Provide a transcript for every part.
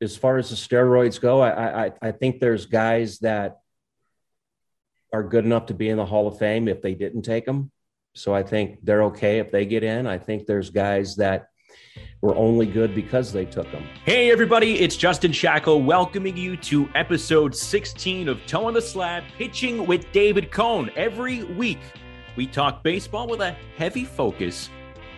as far as the steroids go, I, I, I think there's guys that are good enough to be in the Hall of Fame if they didn't take them. So I think they're okay if they get in. I think there's guys that were only good because they took them. Hey, everybody, it's Justin Shackil welcoming you to episode 16 of Toeing the Slab Pitching with David Cone. Every week, we talk baseball with a heavy focus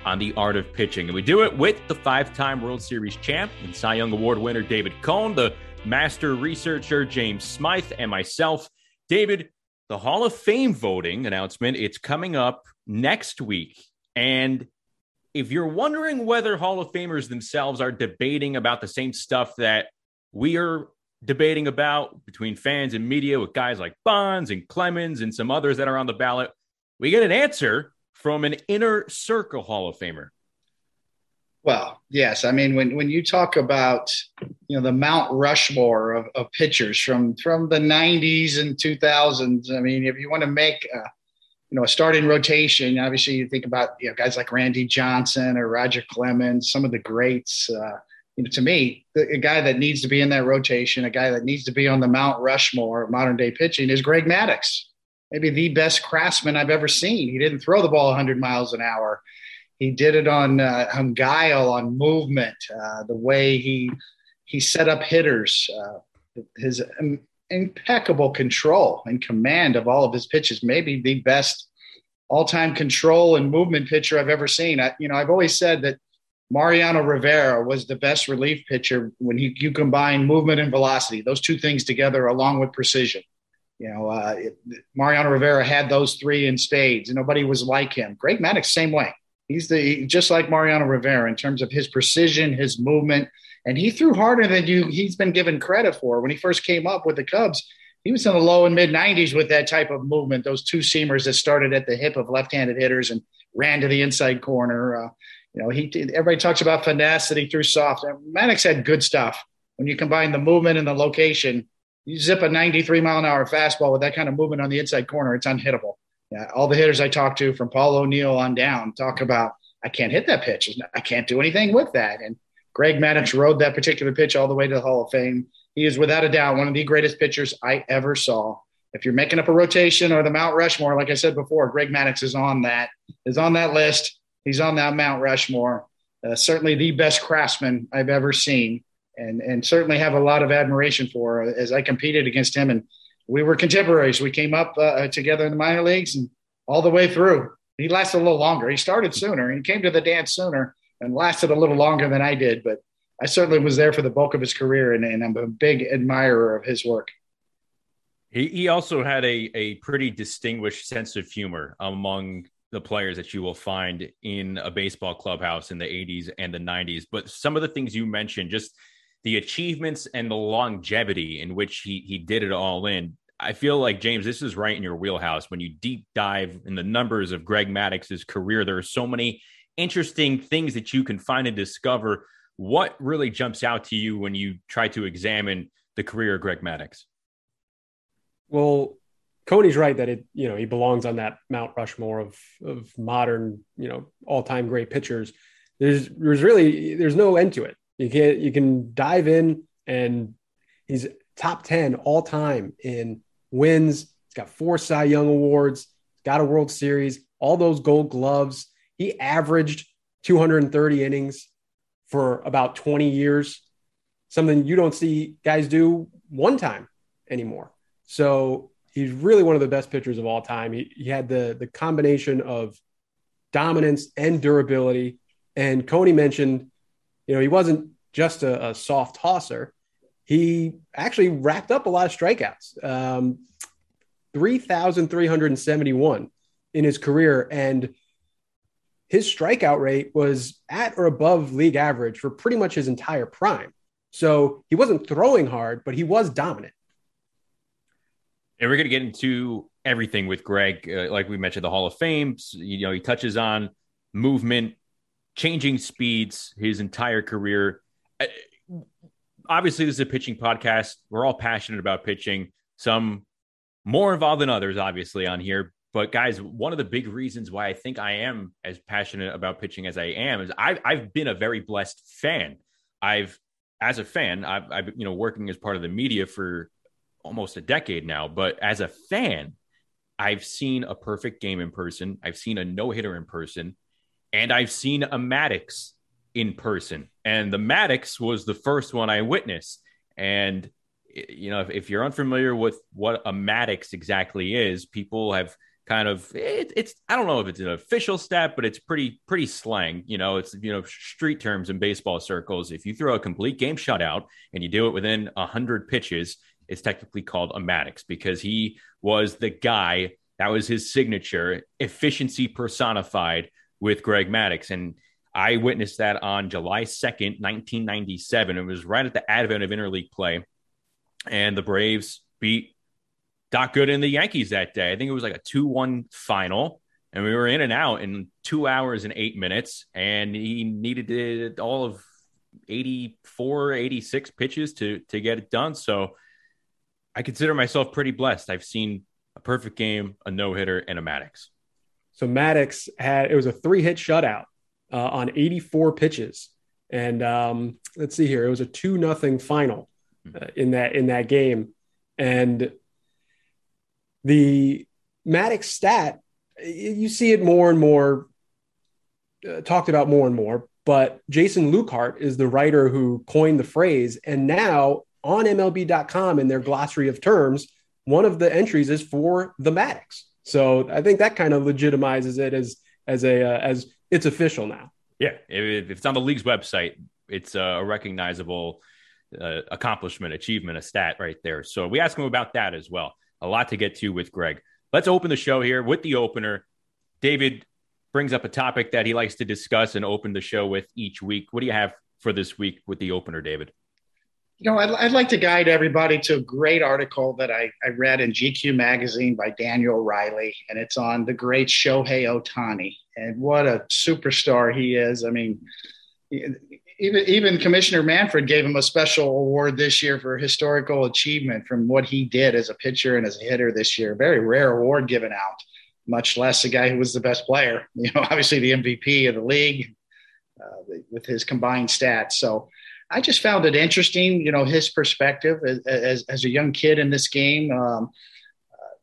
on the art of pitching. And we do it with the five time World Series champ and Cy Young Award winner David Cone, the master researcher James Smyth, and myself. David, the Hall of Fame voting announcement, it's coming up next week. And if you're wondering whether Hall of Famers themselves are debating about the same stuff that we are debating about between fans and media with guys like Bonds and Clemens and some others that are on the ballot, we get an answer from an inner circle Hall of Famer. Well, yes. I mean, when, when you talk about, you know, the Mount Rushmore of, of pitchers from, from the 90s and 2000s, I mean, if you want to make, a, you know, a starting rotation, obviously you think about, you know, guys like Randy Johnson or Roger Clemens, some of the greats. Uh, you know, to me, the, a guy that needs to be in that rotation, a guy that needs to be on the Mount Rushmore of modern day pitching is Greg Maddux maybe the best craftsman I've ever seen. He didn't throw the ball 100 miles an hour. He did it on uh, on guile, on movement, uh, the way he he set up hitters, uh, his impeccable control and command of all of his pitches. Maybe the best all-time control and movement pitcher I've ever seen. I, you know, I've always said that Mariano Rivera was the best relief pitcher when he, you combine movement and velocity, those two things together, along with precision. You know, uh, it, Mariano Rivera had those three in spades, nobody was like him. Greg Maddux, same way. He's the just like Mariano Rivera in terms of his precision, his movement, and he threw harder than you. He's been given credit for when he first came up with the Cubs. He was in the low and mid 90s with that type of movement. Those two seamers that started at the hip of left-handed hitters and ran to the inside corner. Uh, you know, he everybody talks about finesse that he threw soft. Maddux had good stuff. When you combine the movement and the location, you zip a 93 mile an hour fastball with that kind of movement on the inside corner, it's unhittable. Yeah, all the hitters I talk to from Paul O'Neill on down talk about I can't hit that pitch. I can't do anything with that. And Greg Maddux rode that particular pitch all the way to the Hall of Fame. He is without a doubt one of the greatest pitchers I ever saw. If you're making up a rotation or the Mount Rushmore, like I said before, Greg Maddux is on that is on that list. He's on that Mount Rushmore. Uh, certainly the best craftsman I've ever seen and and certainly have a lot of admiration for as I competed against him and we were contemporaries. We came up uh, together in the minor leagues and all the way through. He lasted a little longer. He started sooner. He came to the dance sooner and lasted a little longer than I did, but I certainly was there for the bulk of his career and, and I'm a big admirer of his work. He, he also had a, a pretty distinguished sense of humor among the players that you will find in a baseball clubhouse in the 80s and the 90s. But some of the things you mentioned, just – the achievements and the longevity in which he he did it all in. I feel like James, this is right in your wheelhouse. When you deep dive in the numbers of Greg Maddux's career, there are so many interesting things that you can find and discover. What really jumps out to you when you try to examine the career of Greg Maddux? Well, Coney's right that it, you know, he belongs on that Mount Rushmore of of modern, you know, all time great pitchers. There's there's really there's no end to it. You can you can dive in and he's top 10 all time in wins. He's got four Cy Young awards, he's got a World Series, all those gold gloves. He averaged 230 innings for about 20 years, something you don't see guys do one time anymore. So he's really one of the best pitchers of all time. He, he had the, the combination of dominance and durability. And Coney mentioned you know, he wasn't just a, a soft tosser. He actually racked up a lot of strikeouts, um, 3,371 in his career. And his strikeout rate was at or above league average for pretty much his entire prime. So he wasn't throwing hard, but he was dominant. And we're going to get into everything with Greg. Uh, like we mentioned, the Hall of Fame. You know, he touches on movement, changing speeds his entire career. Uh, obviously, this is a pitching podcast. We're all passionate about pitching. Some more involved than others, obviously, on here. But guys, one of the big reasons why I think I am as passionate about pitching as I am is I've, I've been a very blessed fan. I've as a fan, I've, I've you know working as part of the media for almost a decade now, but as a fan, I've seen a perfect game in person. I've seen a no hitter in person, and I've seen a Maddux in person. And the Maddux was the first one I witnessed. And you know, if, if you're unfamiliar with what a Maddux exactly is, people have kind of it, it's I don't know if it's an official stat, but it's pretty pretty slang. You know, it's you know street terms in baseball circles. If you throw a complete game shutout and you do it within hundred pitches, it's technically called a Maddux because he was the guy that was his signature, efficiency personified with Greg Maddux. And I witnessed that on July 2nd, 1997. It was right at the advent of interleague play. And the Braves beat Doc Gooden and the Yankees that day. I think it was like a 2 1 final. And we were in and out in two hours and eight minutes. And he needed all of 84, 86 pitches to, to get it done. So I consider myself pretty blessed. I've seen a perfect game, a no hitter, and a Maddux. So Maddux had, it was a three hit shutout uh, on 84 pitches. And um, let's see here, it was a 2 nothing final uh, in that in that game. And the Maddux stat, you see it more and more uh, talked about more and more. But Jason Lukehart is the writer who coined the phrase, and now on MLB.com in their glossary of terms, one of the entries is for the Maddux. So I think that kind of legitimizes it as as a uh, as it's official now. Yeah, if it's on the league's website, it's a recognizable uh, accomplishment, achievement, a stat right there. So we ask him about that as well. A lot to get to with Greg. Let's open the show here with the opener. David brings up a topic that he likes to discuss and open the show with each week. What do you have for this week with the opener, David? You know, I'd, I'd like to guide everybody to a great article that I, I read in GQ magazine by Daniel Riley, and it's on the great Shohei Ohtani and what a superstar he is. I mean, even even Commissioner Manfred gave him a special award this year for historical achievement from what he did as a pitcher and as a hitter this year. Very rare award given out, much less a guy who was the best player. You know, obviously the MVP of the league uh, with his combined stats. So I just found it interesting, you know, his perspective as, as, as a young kid in this game. Um,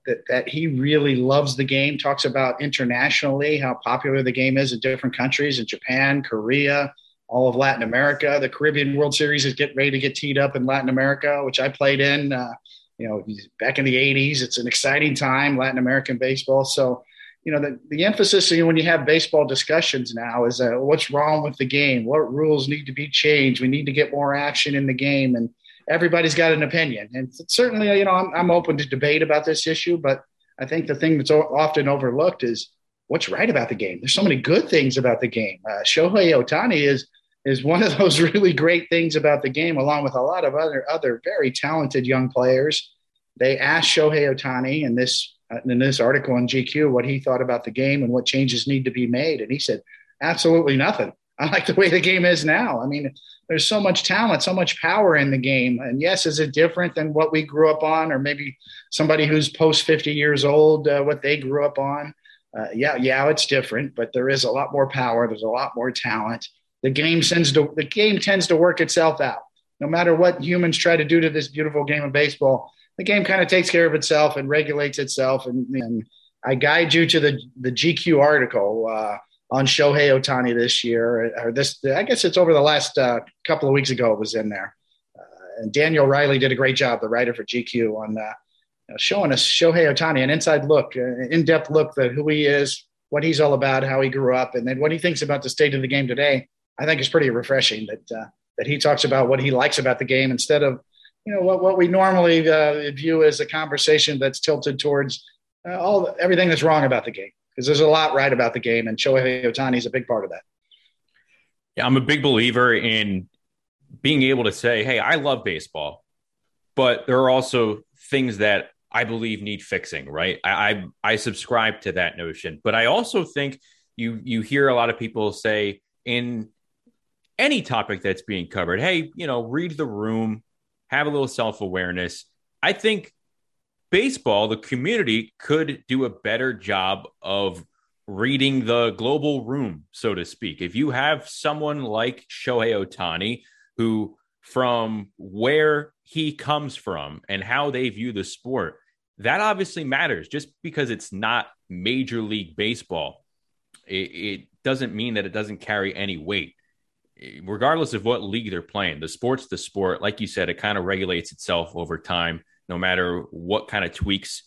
that, that he really loves the game, talks about internationally how popular the game is in different countries in Japan, Korea, all of Latin America. The Caribbean World Series is getting ready to get teed up in Latin America, which I played in, uh, you know, back in the 80s. It's an exciting time, Latin American baseball. So, you know, the, the emphasis you know, when you have baseball discussions now is uh, what's wrong with the game? What rules need to be changed? We need to get more action in the game. And everybody's got an opinion. And certainly, you know, I'm, I'm open to debate about this issue, but I think the thing that's often overlooked is what's right about the game. There's so many good things about the game. Uh, Shohei Ohtani is is one of those really great things about the game, along with a lot of other other very talented young players. They asked Shohei Ohtani in this in this article in GQ what he thought about the game and what changes need to be made, and he said absolutely nothing. I like the way the game is now. I mean, there's so much talent, so much power in the game. And yes, is it different than what we grew up on, or maybe somebody who's post 50 years old, uh, what they grew up on? Uh, yeah, yeah, it's different, but there is a lot more power. There's a lot more talent. The game tends to the game tends to work itself out. No matter what humans try to do to this beautiful game of baseball, the game kind of takes care of itself and regulates itself. And, and I guide you to the the GQ article. Uh, on Shohei Ohtani this year, or this, I guess it's over the last uh, couple of weeks ago, it was in there. Uh, and Daniel Riley did a great job, the writer for GQ, on uh, showing us Shohei Ohtani, an inside look, an in depth look at who he is, what he's all about, how he grew up, and then what he thinks about the state of the game today. I think is pretty refreshing that uh, that he talks about what he likes about the game instead of you know what, what we normally uh, view as a conversation that's tilted towards uh, all everything that's wrong about the game because there's a lot right about the game, and Shohei Ohtani is a big part of that. Yeah, I'm a big believer in being able to say, "Hey, I love baseball," but there are also things that I believe need fixing. Right? I I, I subscribe to that notion, but I also think you you hear a lot of people say in any topic that's being covered, "Hey, you know, read the room, have a little self awareness." I think baseball, the community could do a better job of reading the global room, so to speak. If you have someone like Shohei Ohtani, who from where he comes from and how they view the sport, that obviously matters. Just because it's not Major League Baseball, it, it doesn't mean that it doesn't carry any weight. Regardless of what league they're playing, the sport's the sport. Like you said, it kind of regulates itself over time, no matter what kind of tweaks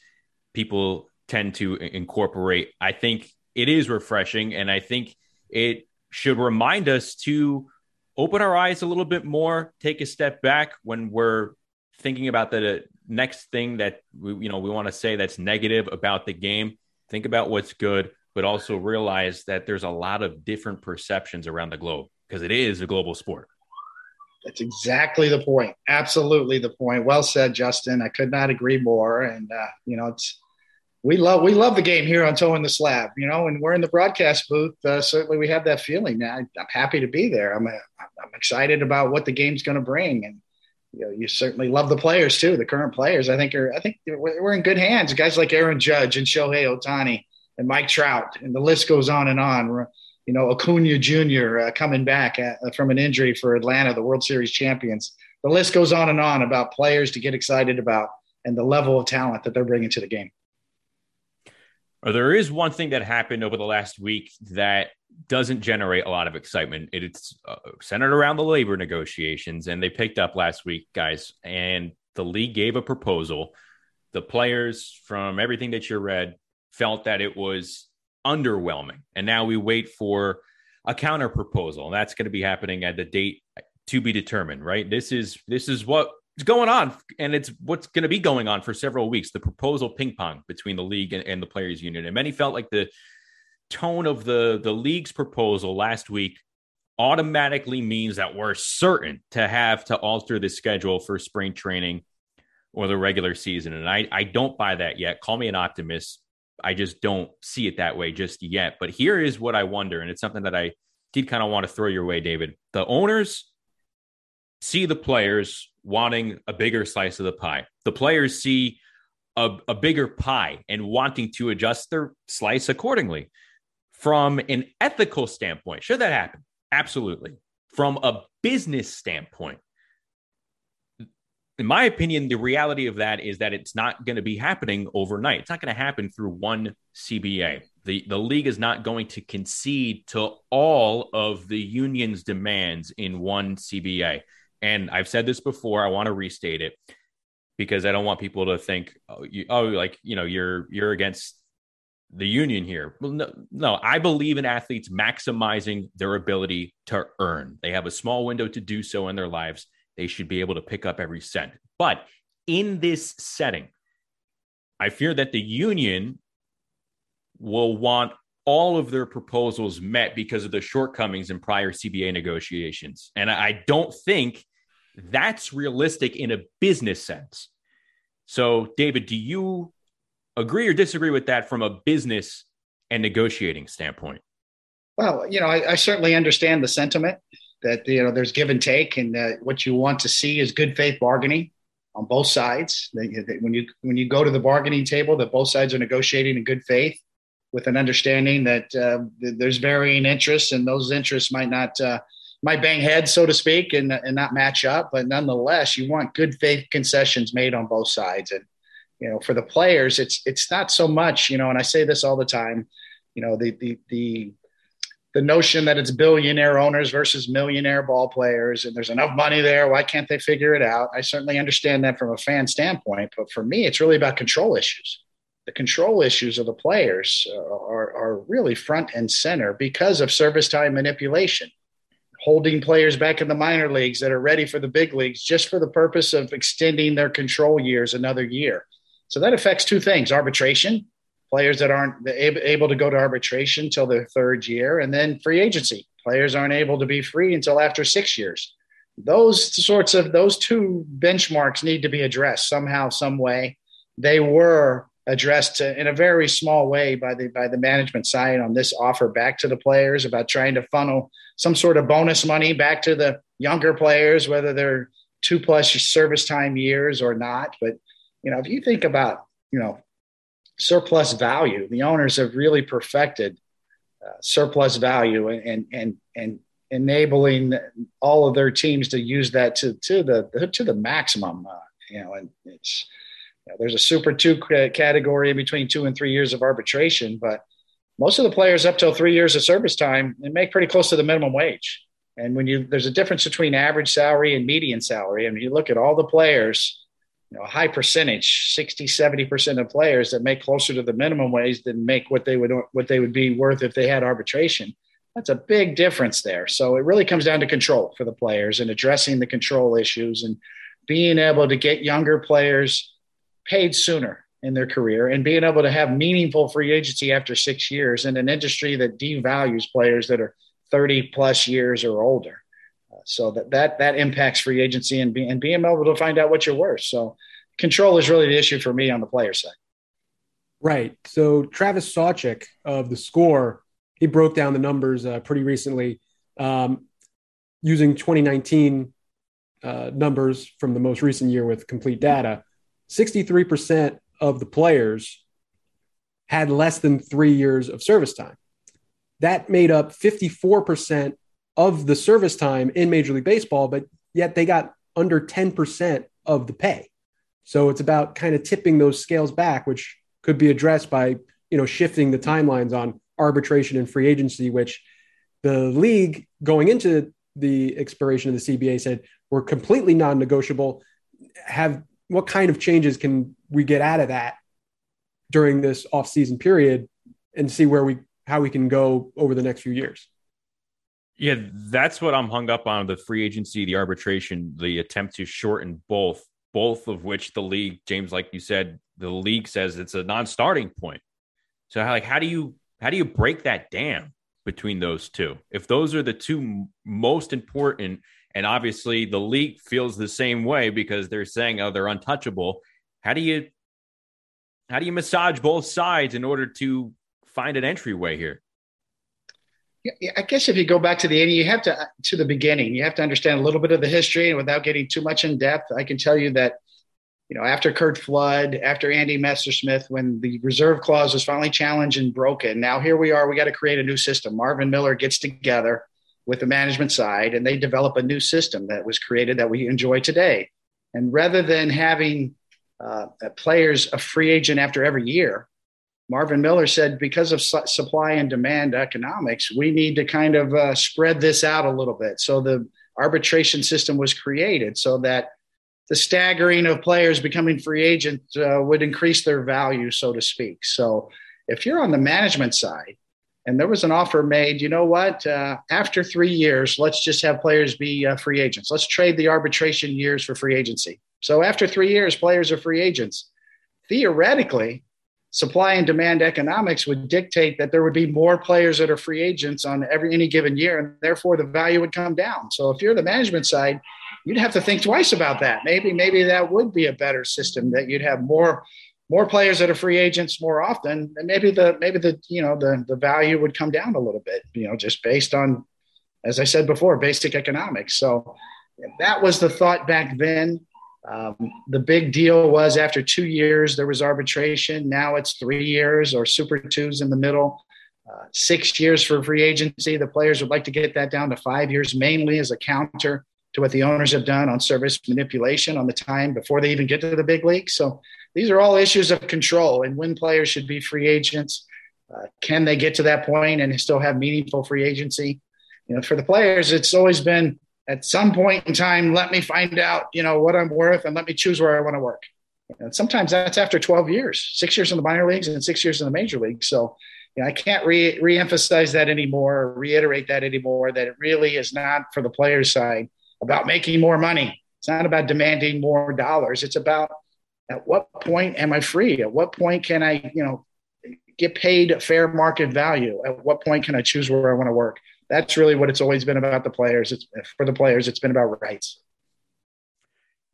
people tend to incorporate. I think it is refreshing, and I think it should remind us to open our eyes a little bit more, take a step back when we're thinking about the next thing that we, you know we want to say that's negative about the game. Think about what's good, but also realize that there's a lot of different perceptions around the globe because it is a global sport. That's exactly the point. Absolutely the point. Well said, Justin. I could not agree more. And uh, you know, it's we love we love the game here on Toeing the Slab, you know, and we're in the broadcast booth. Uh, certainly, we have that feeling. I, am happy to be there. I'm I'm excited about what the game's going to bring, and you know, you certainly love the players too. The current players, I think, are I think we're in good hands. Guys like Aaron Judge and Shohei Ohtani and Mike Trout, and the list goes on and on. You know, Acuna Jr. Uh, coming back at, uh, from an injury for Atlanta, the World Series champions. The list goes on and on about players to get excited about and the level of talent that they're bringing to the game. There is one thing that happened over the last week that doesn't generate a lot of excitement. It's uh, centered around the labor negotiations, and they picked up last week, guys. And the league gave a proposal. The players, from everything that you read, felt that it was underwhelming. And now we wait for a counter proposal. That's going to be happening at the date to be determined, right? This is this is what's going on, and it's what's going to be going on for several weeks. The proposal ping pong between the league and, and the players' union, and many felt like the tone of the the league's proposal last week automatically means that we're certain to have to alter the schedule for spring training or the regular season. And I, I don't buy that yet. Call me an optimist. I just don't see it that way just yet. But here is what I wonder, and it's something that I did kind of want to throw your way, David. The owners see the players wanting a bigger slice of the pie. The players see a, a bigger pie and wanting to adjust their slice accordingly. From an ethical standpoint, should that happen? Absolutely. From a business standpoint, in my opinion, the reality of that is that it's not going to be happening overnight. It's not going to happen through one CBA. The, the league is not going to concede to all of the union's demands in one CBA. And I've said this before. I want to restate it because I don't want people to think, oh, you, oh, like you know, you're you're against the union here. Well, no, no, I believe in athletes maximizing their ability to earn. They have a small window to do so in their lives. They should be able to pick up every cent. But in this setting, I fear that the union will want all of their proposals met because of the shortcomings in prior CBA negotiations. And I don't think that's realistic in a business sense. So, David, do you agree or disagree with that from a business and negotiating standpoint? Well, you know, I, I certainly understand the sentiment that you know there's give and take, and that what you want to see is good faith bargaining on both sides. when you when you go to the bargaining table, that both sides are negotiating in good faith with an understanding that uh, there's varying interests, and those interests might not uh, might bang heads, so to speak, and and not match up. But nonetheless, you want good faith concessions made on both sides. And you know, for the players, it's it's not so much. You know, and I say this all the time. You know, the the the the notion that it's billionaire owners versus millionaire ball players and there's enough money there why can't they figure it out i certainly understand that from a fan standpoint but for me it's really about control issues the control issues of the players are, are really front and center because of service time manipulation holding players back in the minor leagues that are ready for the big leagues just for the purpose of extending their control years another year. So that affects two things arbitration, players that aren't able to go to arbitration until their third year, and then free agency. Players aren't able to be free until after six years. Those sorts of those two benchmarks need to be addressed somehow, some way. They were addressed in a very small way by the by the management side on this offer back to the players about trying to funnel some sort of bonus money back to the younger players, whether they're two plus service time years or not. But you know, if you think about you know surplus value, the owners have really perfected uh, surplus value and and and enabling all of their teams to use that to to the to the maximum. Uh, you know, and it's you know, there's a Super Two category in between two and three years of arbitration, but most of the players up till three years of service time they make pretty close to the minimum wage. And when you there's a difference between average salary and median salary, I and you look at all the players you know, a high percentage, 60, 70% of players that make closer to the minimum wage than make what they would what they would be worth if they had arbitration. That's a big difference there. So it really comes down to control for the players and addressing the control issues and being able to get younger players paid sooner in their career and being able to have meaningful free agency after six years in an industry that devalues players that are 30 plus years or older so that that that impacts free agency and, be, and being able to find out what you're worth. So control is really the issue for me on the player side. Right. So Travis Sawchik of the Score, he broke down the numbers uh, pretty recently um, using 2019 uh, numbers from the most recent year with complete data. 63% of the players had less than three years of service time. That made up 54% of the service time in Major League Baseball, but yet they got under 10% of the pay. So it's about kind of tipping those scales back, which could be addressed by, you know, shifting the timelines on arbitration and free agency, which the league going into the expiration of the CBA said were completely non-negotiable. Have what kind of changes can we get out of that during this off-season period and see where we how we can go over the next few years? Yeah, that's what I'm hung up on the free agency, the arbitration, the attempt to shorten both, both of which the league, James, like you said, the league says it's a non-starting point. So how, like how do you how do you break that dam between those two? If those are the two most important, and obviously the league feels the same way because they're saying, oh, they're untouchable. How do you how do you massage both sides in order to find an entryway here? I guess if you go back to the end, you have to to the beginning. You have to understand a little bit of the history, and without getting too much in depth, I can tell you that you know after Curt Flood, after Andy Messersmith, when the reserve clause was finally challenged and broken, now here we are. We got to create a new system. Marvin Miller gets together with the management side, and they develop a new system that was created that we enjoy today. And rather than having uh, players a free agent after every year, Marvin Miller said, because of su- supply and demand economics, we need to kind of uh, spread this out a little bit. So the arbitration system was created so that the staggering of players becoming free agents uh, would increase their value, so to speak. So if you're on the management side and there was an offer made, you know what? Uh, after three years, let's just have players be uh, free agents. Let's trade the arbitration years for free agency. So after three years, players are free agents. Theoretically, supply and demand economics would dictate that there would be more players that are free agents on every any given year and therefore the value would come down. So if you're the management side you'd have to think twice about that. Maybe maybe that would be a better system that you'd have more more players that are free agents more often and maybe the maybe the you know the the value would come down a little bit you know just based on as i said before basic economics. So that was the thought back then um, the big deal was after two years, there was arbitration. Now it's three years or super twos in the middle. Uh, six years for free agency. The players would like to get that down to five years, mainly as a counter to what the owners have done on service manipulation on the time before they even get to the big league. So these are all issues of control and when players should be free agents. Uh, can they get to that point and still have meaningful free agency? You know, for the players, it's always been at some point in time, let me find out, you know, what I'm worth and let me choose where I want to work. And sometimes that's after 12 years, six years in the minor leagues and six years in the major league. So, you know, I can't re- reemphasize that anymore, reiterate that anymore, that it really is not for the player's side about making more money. It's not about demanding more dollars. It's about at what point am I free? At what point can I, you know, get paid fair market value? At what point can I choose where I want to work? That's really what it's always been about the players. It's for the players. It's been about rights.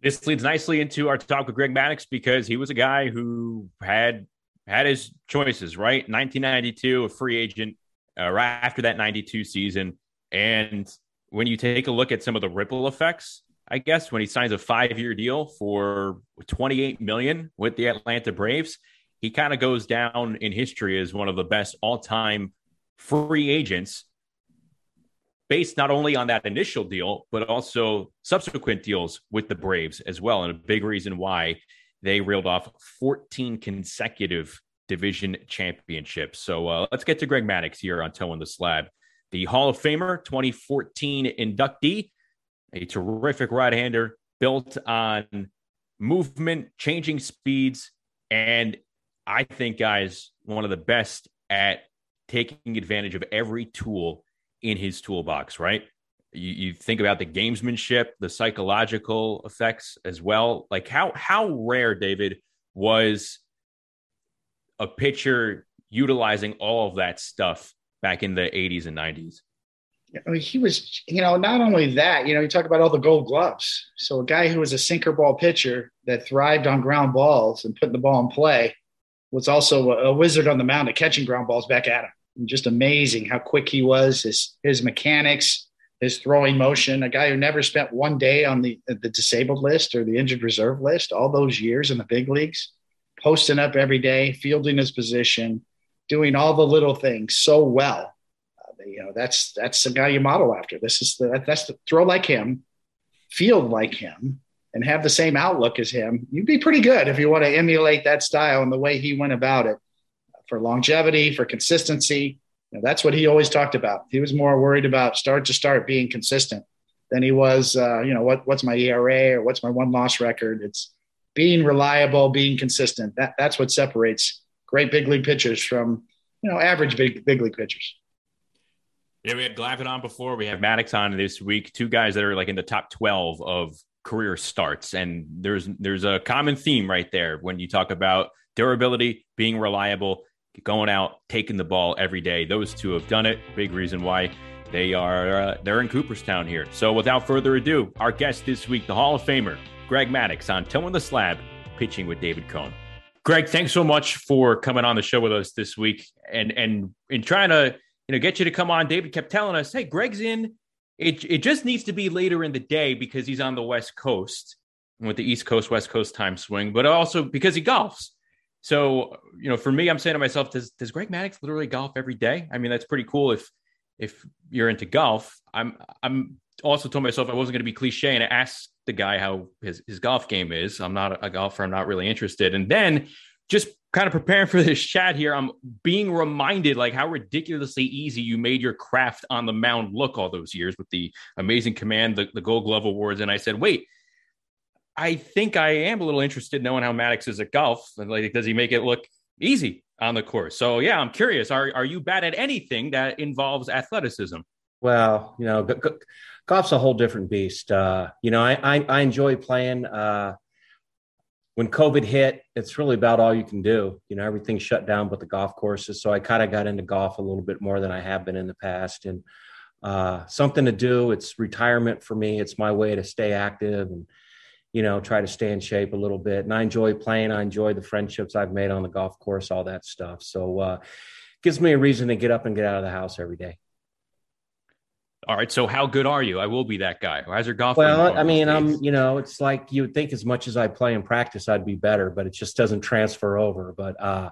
This leads nicely into our talk with Greg Maddux because he was a guy who had had his choices. Right, 1992, a free agent. Uh, right after that 92 season, and when you take a look at some of the ripple effects, I guess when he signs a five-year deal for 28 million with the Atlanta Braves, he kind of goes down in history as one of the best all-time free agents based not only on that initial deal, but also subsequent deals with the Braves as well. And a big reason why they reeled off 14 consecutive division championships. So uh, let's get to Greg Maddux here on Toe Toeing the Slab. The Hall of Famer, 2014 inductee, a terrific right hander built on movement, changing speeds, and I think, guys, one of the best at taking advantage of every tool in his toolbox, right? You, you, think about the gamesmanship, the psychological effects as well. Like how how rare, David, was a pitcher utilizing all of that stuff back in the 80s and 90s? I mean, he was, you know, not only that, you know, you talk about all the gold gloves. So a guy who was a sinker ball pitcher that thrived on ground balls and putting the ball in play was also a, a wizard on the mound at catching ground balls back at him. Just amazing how quick he was, his his mechanics, his throwing motion. A guy who never spent one day on the the disabled list or the injured reserve list. All those years in the big leagues, posting up every day, fielding his position, doing all the little things so well uh, you know, that's that's the guy you model after. This is the that's the throw like him, field like him, and have the same outlook as him. You'd be pretty good if you want to emulate that style and the way he went about it for longevity, for consistency. You know, that's what he always talked about. He was more worried about start to start being consistent than he was, uh, you know, what what's my ERA or what's my one loss record. It's being reliable, being consistent. That that's what separates great big league pitchers from you know average big big league pitchers. Yeah, we had Glavine on before. We have Maddux on this week. Two guys that are like in the top twelve of career starts, and there's there's a common theme right there when you talk about durability, being reliable, going out, taking the ball every day. Those two have done it. Big reason why they are uh, they're in Cooperstown here. So without further ado, our guest this week, the Hall of Famer Greg Maddux on Toeing the Slab, pitching with David Cone. Greg, thanks so much for coming on the show with us this week and and in trying to you know, get you to come on. David kept telling us, hey, Greg's in. It, it just needs to be later in the day because he's on the West Coast with the East Coast, West Coast time swing, but also because he golfs. So, you know, for me, I'm saying to myself, does, does Greg Maddux literally golf every day? I mean, that's pretty cool if if you're into golf. I'm I'm also told myself I wasn't going to be cliche and ask the guy how his, his golf game is. I'm not a golfer. I'm not really interested. And then just kind of preparing for this chat here, I'm being reminded like how ridiculously easy you made your craft on the mound look all those years with the amazing command, the, the Gold Glove awards, and I said, wait. I think I am a little interested knowing how Maddux is at golf. Like, does he make it look easy on the course? So, yeah, I'm curious. Are are you bad at anything that involves athleticism? Well, you know, g- g- golf's a whole different beast. Uh, you know, I, I, I enjoy playing. Uh, when COVID hit, it's really about all you can do. You know, everything shut down but the golf courses. So I kind of got into golf a little bit more than I have been in the past. And uh, something to do. It's retirement for me. It's my way to stay active and, you know, try to stay in shape a little bit. And I enjoy playing. I enjoy the friendships I've made on the golf course, all that stuff. So uh, gives me a reason to get up and get out of the house every day. All right. So how good are you? I will be that guy. How's your golf? Well, I mean, I'm, you know, it's like you would think as much as I play and practice, I'd be better, but it just doesn't transfer over. But uh,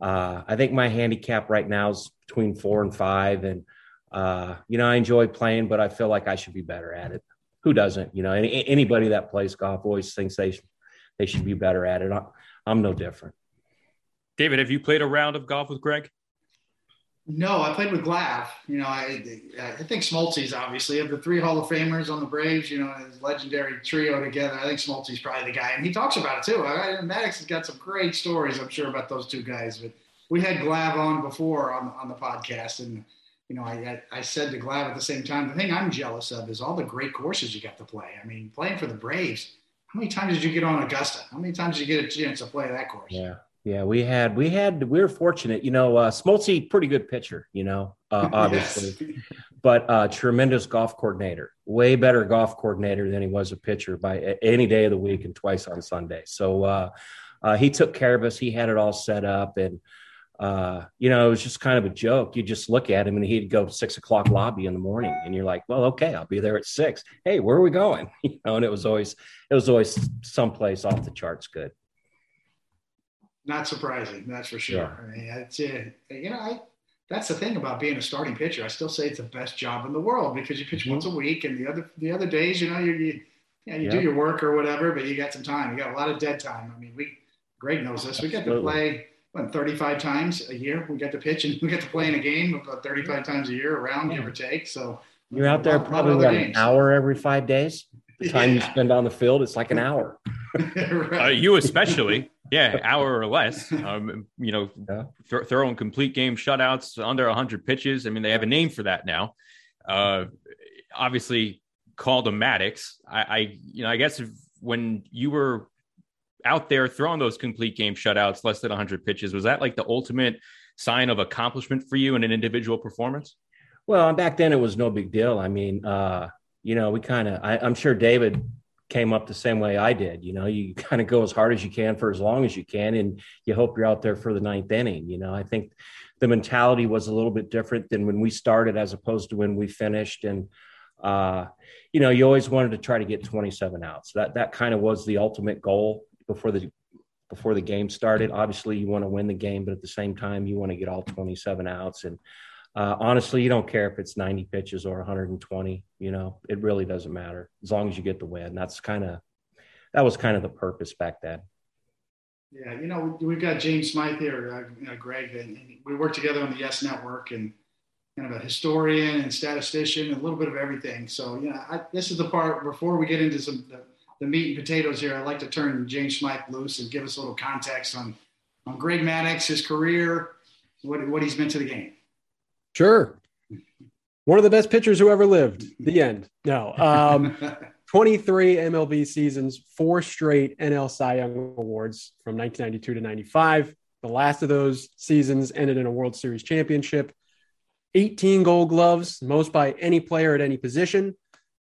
uh, I think my handicap right now is between four and five. And, uh, you know, I enjoy playing, but I feel like I should be better at it. Who doesn't? You know, any, anybody that plays golf always thinks they should, they should be better at it. I'm, I'm no different. David, have you played a round of golf with Greg? No, I played with Glav. You know, I I think Smoltzy's obviously of the three Hall of Famers on the Braves. You know, his legendary trio together. I think Smoltzy's probably the guy, and he talks about it too. I, Maddux has got some great stories, I'm sure, about those two guys. But we had Glav on before on on the podcast, and you know, I I said to Glav at the same time, the thing I'm jealous of is all the great courses you got to play. I mean, playing for the Braves. How many times did you get on Augusta? How many times did you get a chance to play that course? Yeah. Yeah, we had we had we were fortunate, you know. Uh, Smoltzy, pretty good pitcher, you know, uh, obviously, yes. but uh, tremendous golf coordinator, way better golf coordinator than he was a pitcher by any day of the week and twice on Sunday. So uh, uh, he took care of us. He had it all set up, and uh, you know, it was just kind of a joke. You just look at him, and he'd go six o'clock lobby in the morning, and you're like, well, okay, I'll be there at six. Hey, where are we going? You know, and it was always it was always someplace off the charts good not surprising. That's for sure. Yeah. I mean, it's, uh, you know, I, that's the thing about being a starting pitcher. I still say it's the best job in the world because you pitch mm-hmm. once a week, and the other the other days, you know, you you, yeah, you yeah. do your work or whatever, but you got some time. You got a lot of dead time. I mean, we Greg knows this. We get to play what, 35 times a year. We get to pitch and we get to play in a game about 35 times a year around, yeah. give or take. So you're out there probably what, an hour every five days. The time yeah. you spend on the field, it's like an hour. right. uh, you especially, yeah, hour or less. Um, you know, yeah. th- throwing complete game shutouts under 100 pitches. I mean, they have a name for that now. Uh, obviously, called a Maddux. I, I, you know, I guess when you were out there throwing those complete game shutouts, less than 100 pitches, was that like the ultimate sign of accomplishment for you in an individual performance? Well, back then it was no big deal. I mean, uh, you know, we kind of, I'm sure David came up the same way I did. You know, you kind of go as hard as you can for as long as you can, and you hope you're out there for the ninth inning. You know, I think the mentality was a little bit different than when we started as opposed to when we finished. And, uh, you know, you always wanted to try to get 27 outs. That, that kind of was the ultimate goal before the before the game started. Obviously, you want to win the game, but at the same time, you want to get all 27 outs. And uh, honestly, you don't care if it's 90 pitches or 120. You know, it really doesn't matter as long as you get the win. That's kind of that was kind of the purpose back then. Yeah, you know, we've got James Smyth here, uh, Greg, and we work together on the Yes Network, and kind of a historian and statistician, a little bit of everything. So, you know, I, this is the part before we get into some the, the, meat and potatoes here. I'd like to turn James Smyth loose and give us a little context on on Greg Maddux, his career, what what he's meant to the game. Sure. One of the best pitchers who ever lived. The end. No. Um, 23 MLB seasons, four straight NL Cy Young Awards from 1992 to 95. The last of those seasons ended in a World Series championship. 18 gold gloves, most by any player at any position,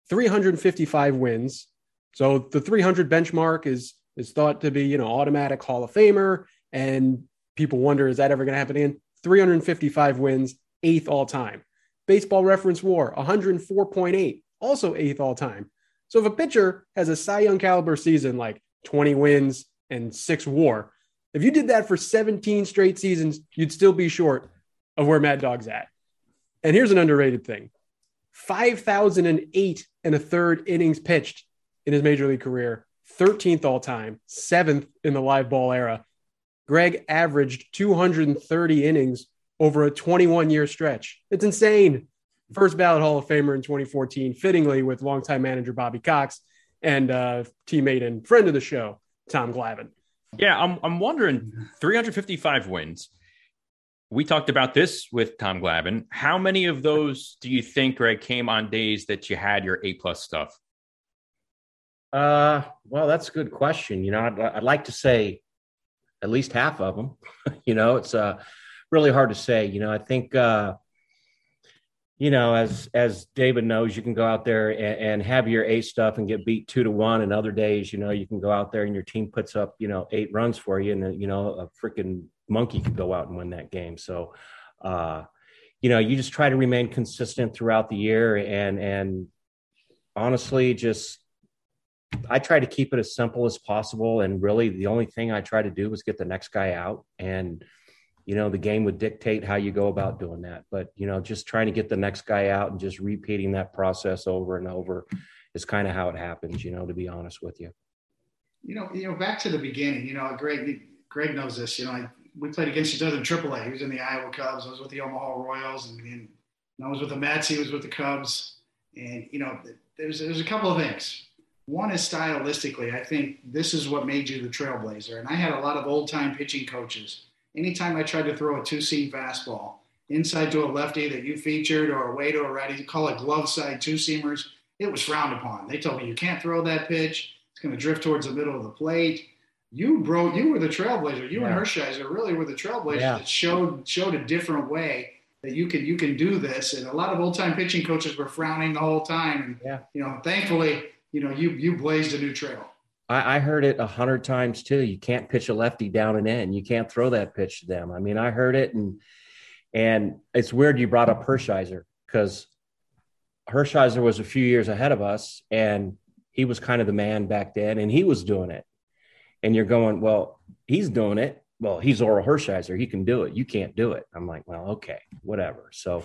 355 wins. So the 300 benchmark is is thought to be, you know, automatic Hall of Famer. And people wonder, is that ever going to happen again? 355 wins, eighth all time. Baseball reference war, 104.8, also eighth all time. So if a pitcher has a Cy Young caliber season, like 20 wins and six war, if you did that for 17 straight seasons, you'd still be short of where Mad Dog's at. And here's an underrated thing 5,008 and a third innings pitched in his major league career, 13th all time, seventh in the live ball era. Greg averaged 230 innings over a 21 year stretch. It's insane. First ballot Hall of Famer in 2014, fittingly with longtime manager Bobby Cox and uh, teammate and friend of the show, Tom Glavine. Yeah, I'm, I'm wondering 355 wins. We talked about this with Tom Glavine. How many of those do you think, Greg, came on days that you had your A plus stuff? Uh, well, that's a good question. You know, I'd, I'd like to say at least half of them. you know, it's uh, really hard to say. You know, I think uh, you know, as as David knows, you can go out there and, and, have your A stuff and get beat two to one, and other days, you know, you can go out there and your team puts up, you know, eight runs for you, and you know, a freaking monkey could go out and win that game. So, uh, you know, you just try to remain consistent throughout the year, and and honestly, just I try to keep it as simple as possible. And really, the only thing I try to do was get the next guy out and you know the game would dictate how you go about doing that but you know just trying to get the next guy out and just repeating that process over and over is kind of how it happens you know to be honest with you you know you know back to the beginning you know greg greg knows this you know I, we played against each other in AAA. He was in the Iowa Cubs. I was with the Omaha Royals, and, and I was with the Mets. He was with the Cubs. And you know, there's there's a couple of things. One is stylistically, I think this is what made you the trailblazer. And I had a lot of old time pitching coaches anytime I tried to throw a two seam fastball inside to a lefty that you featured or away to a righty, you call it glove side two seamers, it was frowned upon. They told me you can't throw that pitch. It's going to drift towards the middle of the plate. You bro, you were the trailblazer. You yeah. and Hershiser really were the trailblazer yeah. that showed showed a different way that you can you can do this. And a lot of old time pitching coaches were frowning the whole time. And yeah. you know, thankfully, you know, you you blazed a new trail. I, I heard it a hundred times too. You can't pitch a lefty down and in. You can't throw that pitch to them. I mean, I heard it, and and it's weird you brought up Hershiser because Hershiser was a few years ahead of us, and he was kind of the man back then, and he was doing it. And you're going, well, he's doing it. well, he's Orel Hershiser. He can do it. You can't do it. I'm like, well, okay, whatever. So,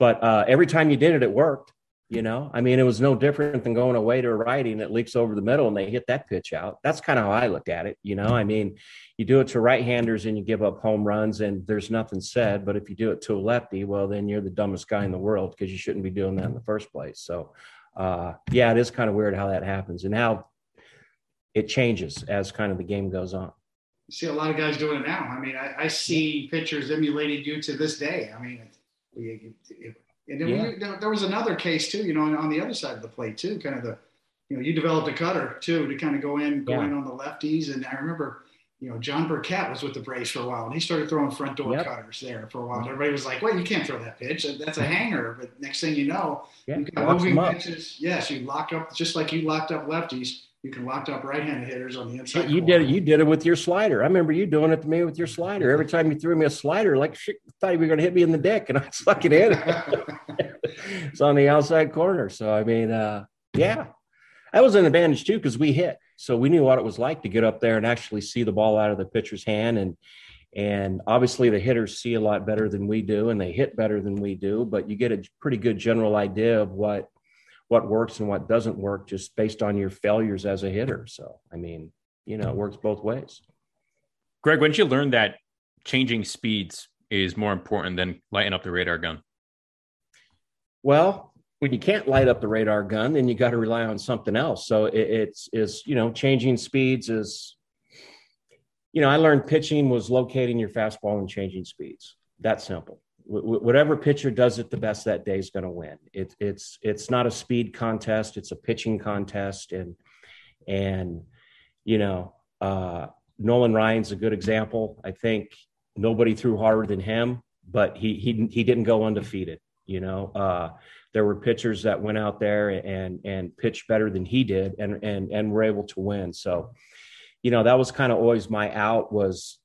but uh, every time you did it, it worked. You know, I mean, it was no different than going away to a righty and it leaks over the middle and they hit that pitch out. That's kind of how I look at it. You know, I mean, you do it to right handers and you give up home runs and there's nothing said. But if you do it to a lefty, well, then you're the dumbest guy in the world because you shouldn't be doing that in the first place. So, uh, yeah, it is kind of weird how that happens and how it changes as kind of the game goes on. You see a lot of guys doing it now. I mean, I, I see pitchers emulating you to this day. I mean, it, it, and then yeah. we, there, there was another case too, you know, on, the other side of the plate too, kind of the, you know, you developed a cutter too to kind of go in, go yeah. in on the lefties. And I remember, you know, John Burkett was with the Braves for a while, and he started throwing front door yep. cutters there for a while. Everybody was like, "Well, you can't throw that pitch. That's a hanger." But next thing you know, yeah. you got moving pitches. Yes, you lock up just like you locked up lefties you can lock up right-handed hitters on the inside. You did it. You did it with your slider. I remember you doing it to me with your slider. Every time you threw me a slider, like shit, thought you were going to hit me in the dick, and I was it in it's on the outside corner. So I mean, uh, yeah, that was an advantage too because we hit, so we knew what it was like to get up there and actually see the ball out of the pitcher's hand, and and obviously the hitters see a lot better than we do, and they hit better than we do. But you get a pretty good general idea of what what works and what doesn't work just based on your failures as a hitter. So, I mean, you know, it works both ways. Greg, when did you learn that changing speeds is more important than lighting up the radar gun? Well, when you can't light up the radar gun, then you got to rely on something else. So it, it's is you know changing speeds is, you know, I learned pitching was locating your fastball and changing speeds. That simple whatever pitcher does it the best that day is going to win. It, it's it's not a speed contest; it's a pitching contest, and and you know uh, Nolan Ryan's a good example. I think nobody threw harder than him, but he he he didn't go undefeated. You know, uh, there were pitchers that went out there and and pitched better than he did, and and and were able to win. So, you know, that was kind of always my out was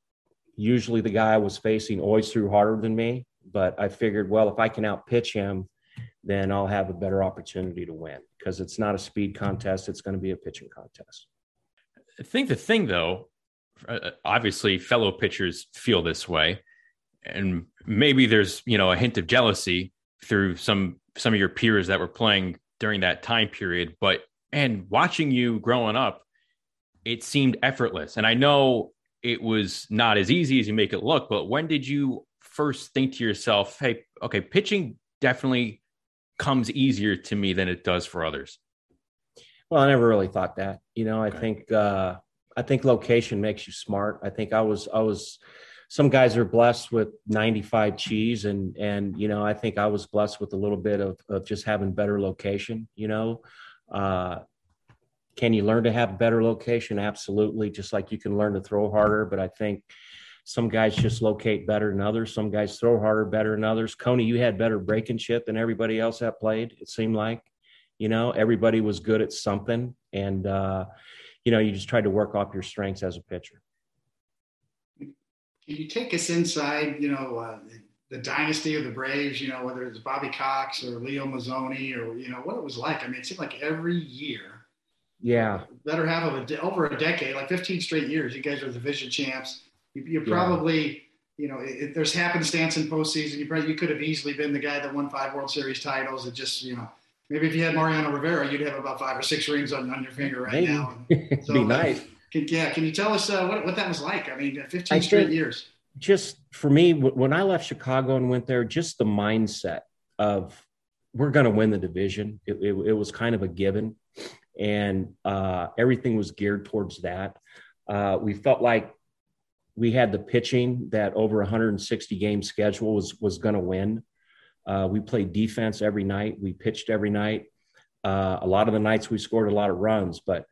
usually the guy I was facing always threw harder than me but I figured, well, if I can outpitch him, then I'll have a better opportunity to win because it's not a speed contest; it's going to be a pitching contest. I think the thing, though, uh, obviously, fellow pitchers feel this way, and maybe there's you know a hint of jealousy through some some of your peers that were playing during that time period. But and watching you growing up, it seemed effortless, and I know it was not as easy as you make it look. But when did you first think to yourself, hey, okay, pitching definitely comes easier to me than it does for others? Well, I never really thought that. You know, I okay. think uh, I think location makes you smart. I think I was I was some guys are blessed with 95 cheese and and you know i think i was blessed with a little bit of, of just having better location you know uh, can you learn to have better location absolutely just like you can learn to throw harder but i think some guys just locate better than others. Some guys throw harder better than others. Coney, you had better breaking shit than everybody else that played. It seemed like, you know, everybody was good at something, and uh, you know, you just tried to work off your strengths as a pitcher. Can you take us inside? You know, uh, the dynasty of the Braves. You know, whether it's Bobby Cox or Leo Mazzone or you know what it was like. I mean, it seemed like every year. Yeah. Better half of a over a decade, like 15 straight years. You guys were the division champs you, you probably, yeah. you know, it, there's happenstance in postseason. You probably you could have easily been the guy that won five World Series titles. It just, you know, maybe if you had Mariano Rivera, you'd have about five or six rings on, on your finger right maybe. now. So, Be nice. Can, yeah, can you tell us uh, what, what that was like? I mean, 15 I straight years. Just for me, when I left Chicago and went there, just the mindset of we're going to win the division. It, it, it, was kind of a given, and uh, everything was geared towards that. Uh, we felt like we had the pitching that over 160 game schedule was was going to win. Uh, we played defense every night. We pitched every night. Uh, a lot of the nights we scored a lot of runs, but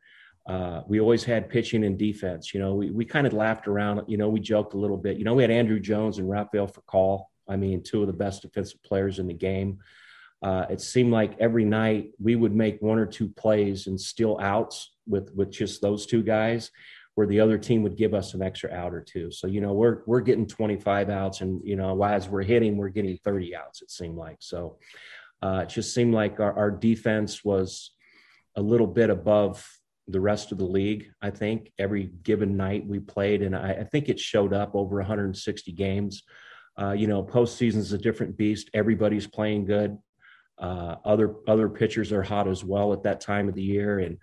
uh, we always had pitching and defense. You know, we, we kind of laughed around. You know, we joked a little bit. You know, we had Andruw Jones and Rafael Furcal. I mean, two of the best defensive players in the game. Uh, it seemed like every night we would make one or two plays and steal outs with with just those two guys where the other team would give us an extra out or two. So, you know, we're we're getting 25 outs and, you know, as we're hitting, we're getting 30 outs, it seemed like. So uh, it just seemed like our, our defense was a little bit above the rest of the league. I think every given night we played, and I, I think it showed up over 160 games. Uh, you know, postseason is a different beast. Everybody's playing good. Uh, other other pitchers are hot as well at that time of the year, and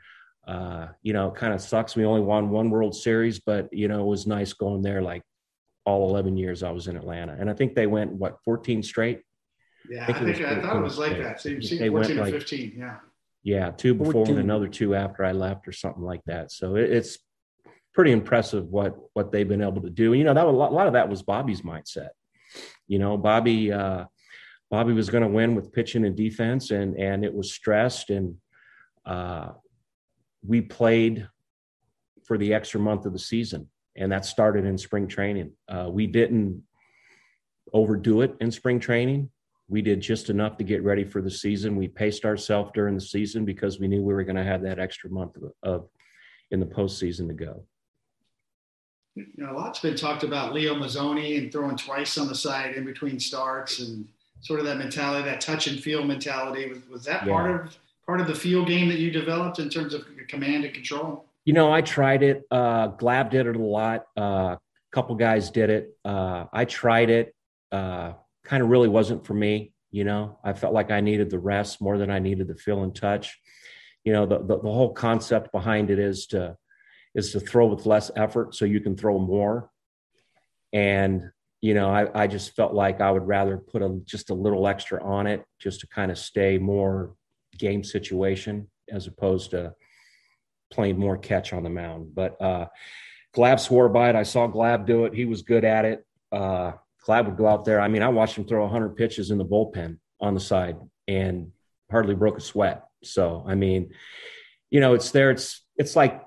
uh, you know, kind of sucks. We only won one World Series, but you know, it was nice going there. Like all 11 years I was in Atlanta, and I think they went what 14 straight. Yeah, I think, I, think I thought it was like that. Same, same 14 or like, 15. Yeah. Yeah, two before 14. and another two after I left, or something like that. So it, it's pretty impressive what what they've been able to do. You know, that was, a lot of that was Bobby's mindset. You know, Bobby uh, Bobby was going to win with pitching and defense, and and it was stressed, and uh, we played for the extra month of the season, and that started in spring training. Uh, we didn't overdo it in spring training we did just enough to get ready for the season. We paced ourselves during the season because we knew we were going to have that extra month of, of in the postseason to go. You know, a lot's been talked about Leo Mazzone and throwing twice on the side in between starts and sort of that mentality, that touch and feel mentality. Was, was that yeah. part of part of the field game that you developed in terms of command and control? You know, I tried it. Uh, Glav did it a lot. Uh, a couple guys did it. Uh, I tried it. Uh, kind of really wasn't for me. You know, I felt like I needed the rest more than I needed the feel and touch. You know, the, the, the whole concept behind it is to is to throw with less effort so you can throw more. And you know, I, I just felt like I would rather put a just a little extra on it just to kind of stay more game situation as opposed to playing more catch on the mound. But uh Glav swore by it. I saw Glav do it. He was good at it. Uh, Glav would go out there. I mean, I watched him throw 100 pitches in the bullpen on the side and hardly broke a sweat. So, I mean, you know, it's there. It's it's like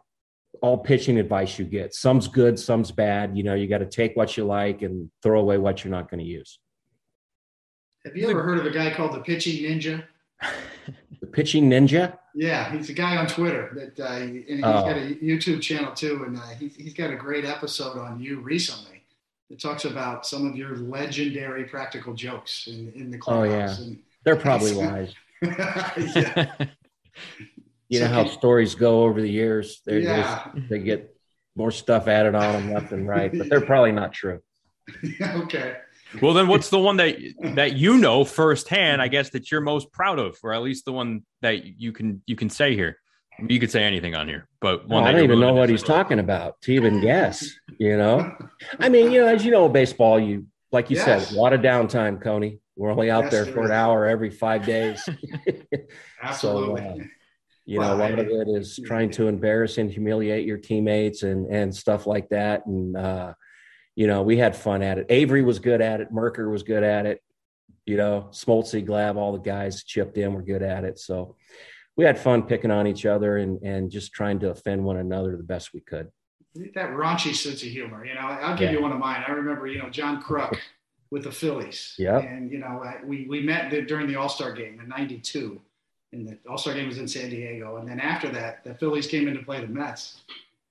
all pitching advice you get. Some's good, some's bad. You know, you got to take what you like and throw away what you're not going to use. Have you ever heard of a guy called the Pitching Ninja? Pitching Ninja? Yeah, he's a guy on Twitter that, uh, and he's oh. got a YouTube channel too, and uh, he, he's got a great episode on you recently it talks about some of your legendary practical jokes in, in the clubhouse. Oh yeah, and, they're probably wise. you know how stories go over the years. They're, yeah. they get more stuff added on them left and right, but they're probably not true. okay. Well, then, what's the one that that you know firsthand? I guess that you're most proud of, or at least the one that you can you can say here. You could say anything on here, but one I don't even know what he's talking about to even guess. You know, I mean, you know, as you know, baseball, you like you yes. said, a lot of downtime, Coney. We're only out yes, there for an hour every five days. Absolutely. so, uh, you well, know, a lot of it is trying to embarrass and humiliate your teammates and and stuff like that. And uh, you know, we had fun at it. Avery was good at it. Mercker was good at it. You know, Smoltzy, Glav, all the guys chipped in were good at it. So we had fun picking on each other and and just trying to offend one another the best we could. That raunchy sense of humor, you know. I'll give yeah. you one of mine. I remember, you know, John Kruk with the Phillies. Yeah. And you know, we we met during the All Star game in '92, and the All Star game was in San Diego. And then after that, the Phillies came in to play the Mets,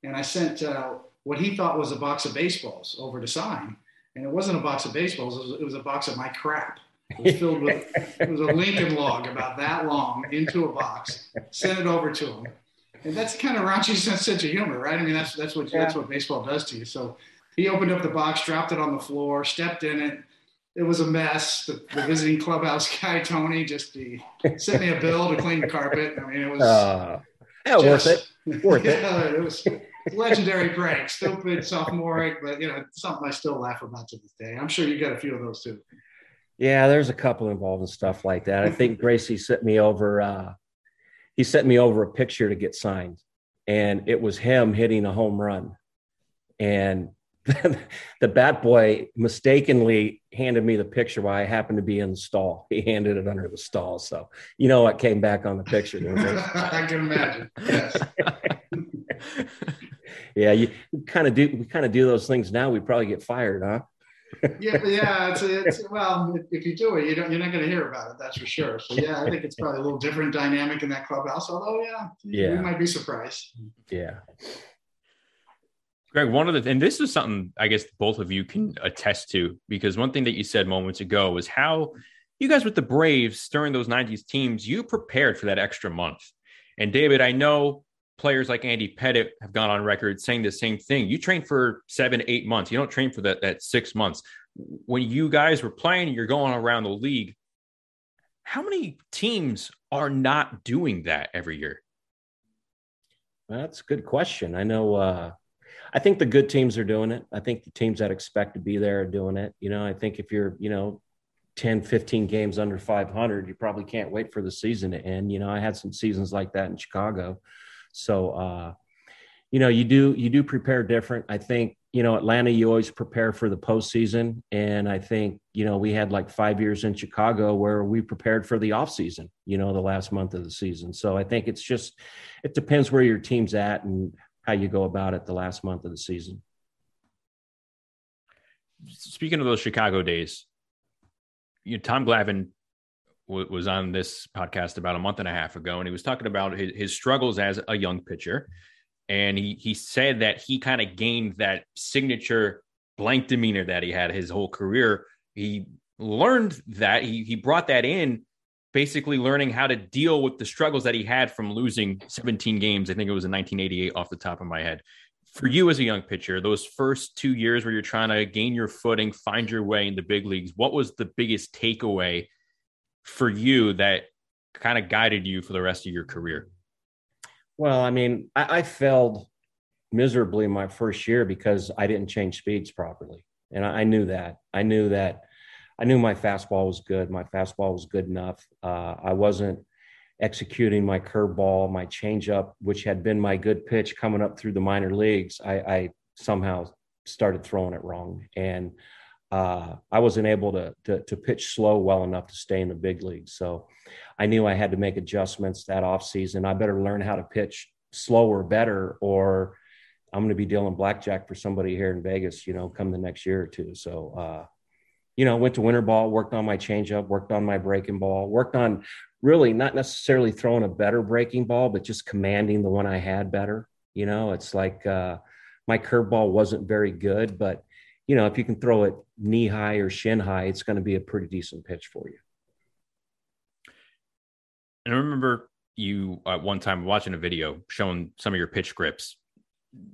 and I sent uh, what he thought was a box of baseballs over to sign, and it wasn't a box of baseballs. It was, it was a box of my crap. It was filled with it was a Lincoln log about that long into a box. Sent it over to him, and that's kind of raunchy sense of humor, right? I mean, that's that's what yeah. that's what baseball does to you. So he opened up the box, dropped it on the floor, stepped in it. It was a mess. The, the visiting clubhouse guy Tony just he sent me a bill to clean the carpet. I mean, it was uh, yeah, just, worth it. Worth yeah, it. It was legendary prank, stupid, sophomoric, but you know, something I still laugh about to this day. I'm sure you got a few of those too. Yeah, there's a couple involved in stuff like that. I think Gracie sent me over. Uh, he sent me over a picture to get signed, and it was him hitting a home run, and the bat boy mistakenly handed me the picture while I happened to be in the stall. He handed it under the stall, so you know what came back on the picture. I can imagine. Yes. Yeah, you kind of do. We kind of do those things now. We probably get fired, huh? yeah, yeah. It's, it's well, if you do it, you don't. You're not going to hear about it. That's for sure. So yeah, I think it's probably a little different dynamic in that clubhouse. Although yeah, yeah, you might be surprised. Yeah. Greg, one of the and this is something I guess both of you can attest to because one thing that you said moments ago was how you guys with the Braves during those '90s teams you prepared for that extra month. And David, I know players like Andy Pettitte have gone on record saying the same thing. You train for seven, eight months. You don't train for that that six months. When you guys were playing, you're going around the league. How many teams are not doing that every year? That's a good question. I know. Uh, I think the good teams are doing it. I think the teams that expect to be there are doing it. You know, I think if you're, you know, 10, 15 games under 500, you probably can't wait for the season to end. You know, I had some seasons like that in Chicago. So, uh, you know, you do, you do prepare different. I think, you know, Atlanta, you always prepare for the postseason. And I think, you know, we had like five years in Chicago where we prepared for the off season, you know, the last month of the season. So I think it's just, it depends where your team's at and how you go about it the last month of the season. Speaking of those Chicago days, you know, Tom Glavine w- was on this podcast about a month and a half ago, and he was talking about his, his struggles as a young pitcher. And he he said that he kind of gained that signature blank demeanor that he had his whole career. He learned that he he brought that in, basically learning how to deal with the struggles that he had from losing 17 games. I think it was in 1988 off the top of my head for you as a young pitcher, those first two years where you're trying to gain your footing, find your way in the big leagues, what was the biggest takeaway for you that kind of guided you for the rest of your career? Well, I mean, I, I failed miserably my first year because I didn't change speeds properly. And I, I, knew that. I knew that. I knew my fastball was good. My fastball was good enough. Uh, I wasn't executing my curveball, my changeup, which had been my good pitch coming up through the minor leagues, I, I somehow started throwing it wrong, and uh, I wasn't able to, to, to pitch slow well enough to stay in the big leagues. So I knew I had to make adjustments that off season. I better learn how to pitch slower, better, or I'm going to be dealing blackjack for somebody here in Vegas, you know, come the next year or two. So, uh, you know, went to winter ball, worked on my changeup, worked on my breaking ball, worked on really not necessarily throwing a better breaking ball, but just commanding the one I had better. You know, it's like uh, my curveball wasn't very good, but you know, if you can throw it knee high or shin high, it's going to be a pretty decent pitch for you. And I remember you at one time watching a video showing some of your pitch grips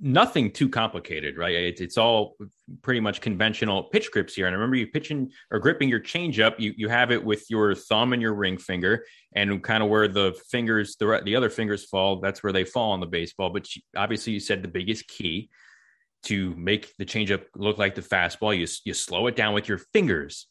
nothing too complicated, right? It's, all pretty much conventional pitch grips here. And I remember you pitching or gripping your changeup. You you have it with your thumb and your ring finger, and kind of where the fingers, the the other fingers fall. That's where they fall on the baseball. But obviously, you said the biggest key to make the changeup look like the fastball, you you slow it down with your fingers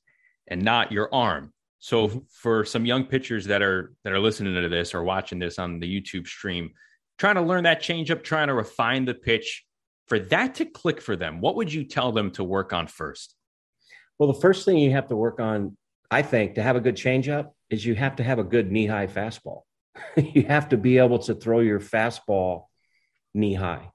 and not your arm. So mm-hmm. for some young pitchers that are that are listening to this or watching this on the YouTube stream trying to learn that changeup, trying to refine the pitch. For that to click for them, what would you tell them to work on first? Well, the first thing you have to work on, I think, to have a good changeup is you have to have a good knee high fastball. you have to be able to throw your fastball knee high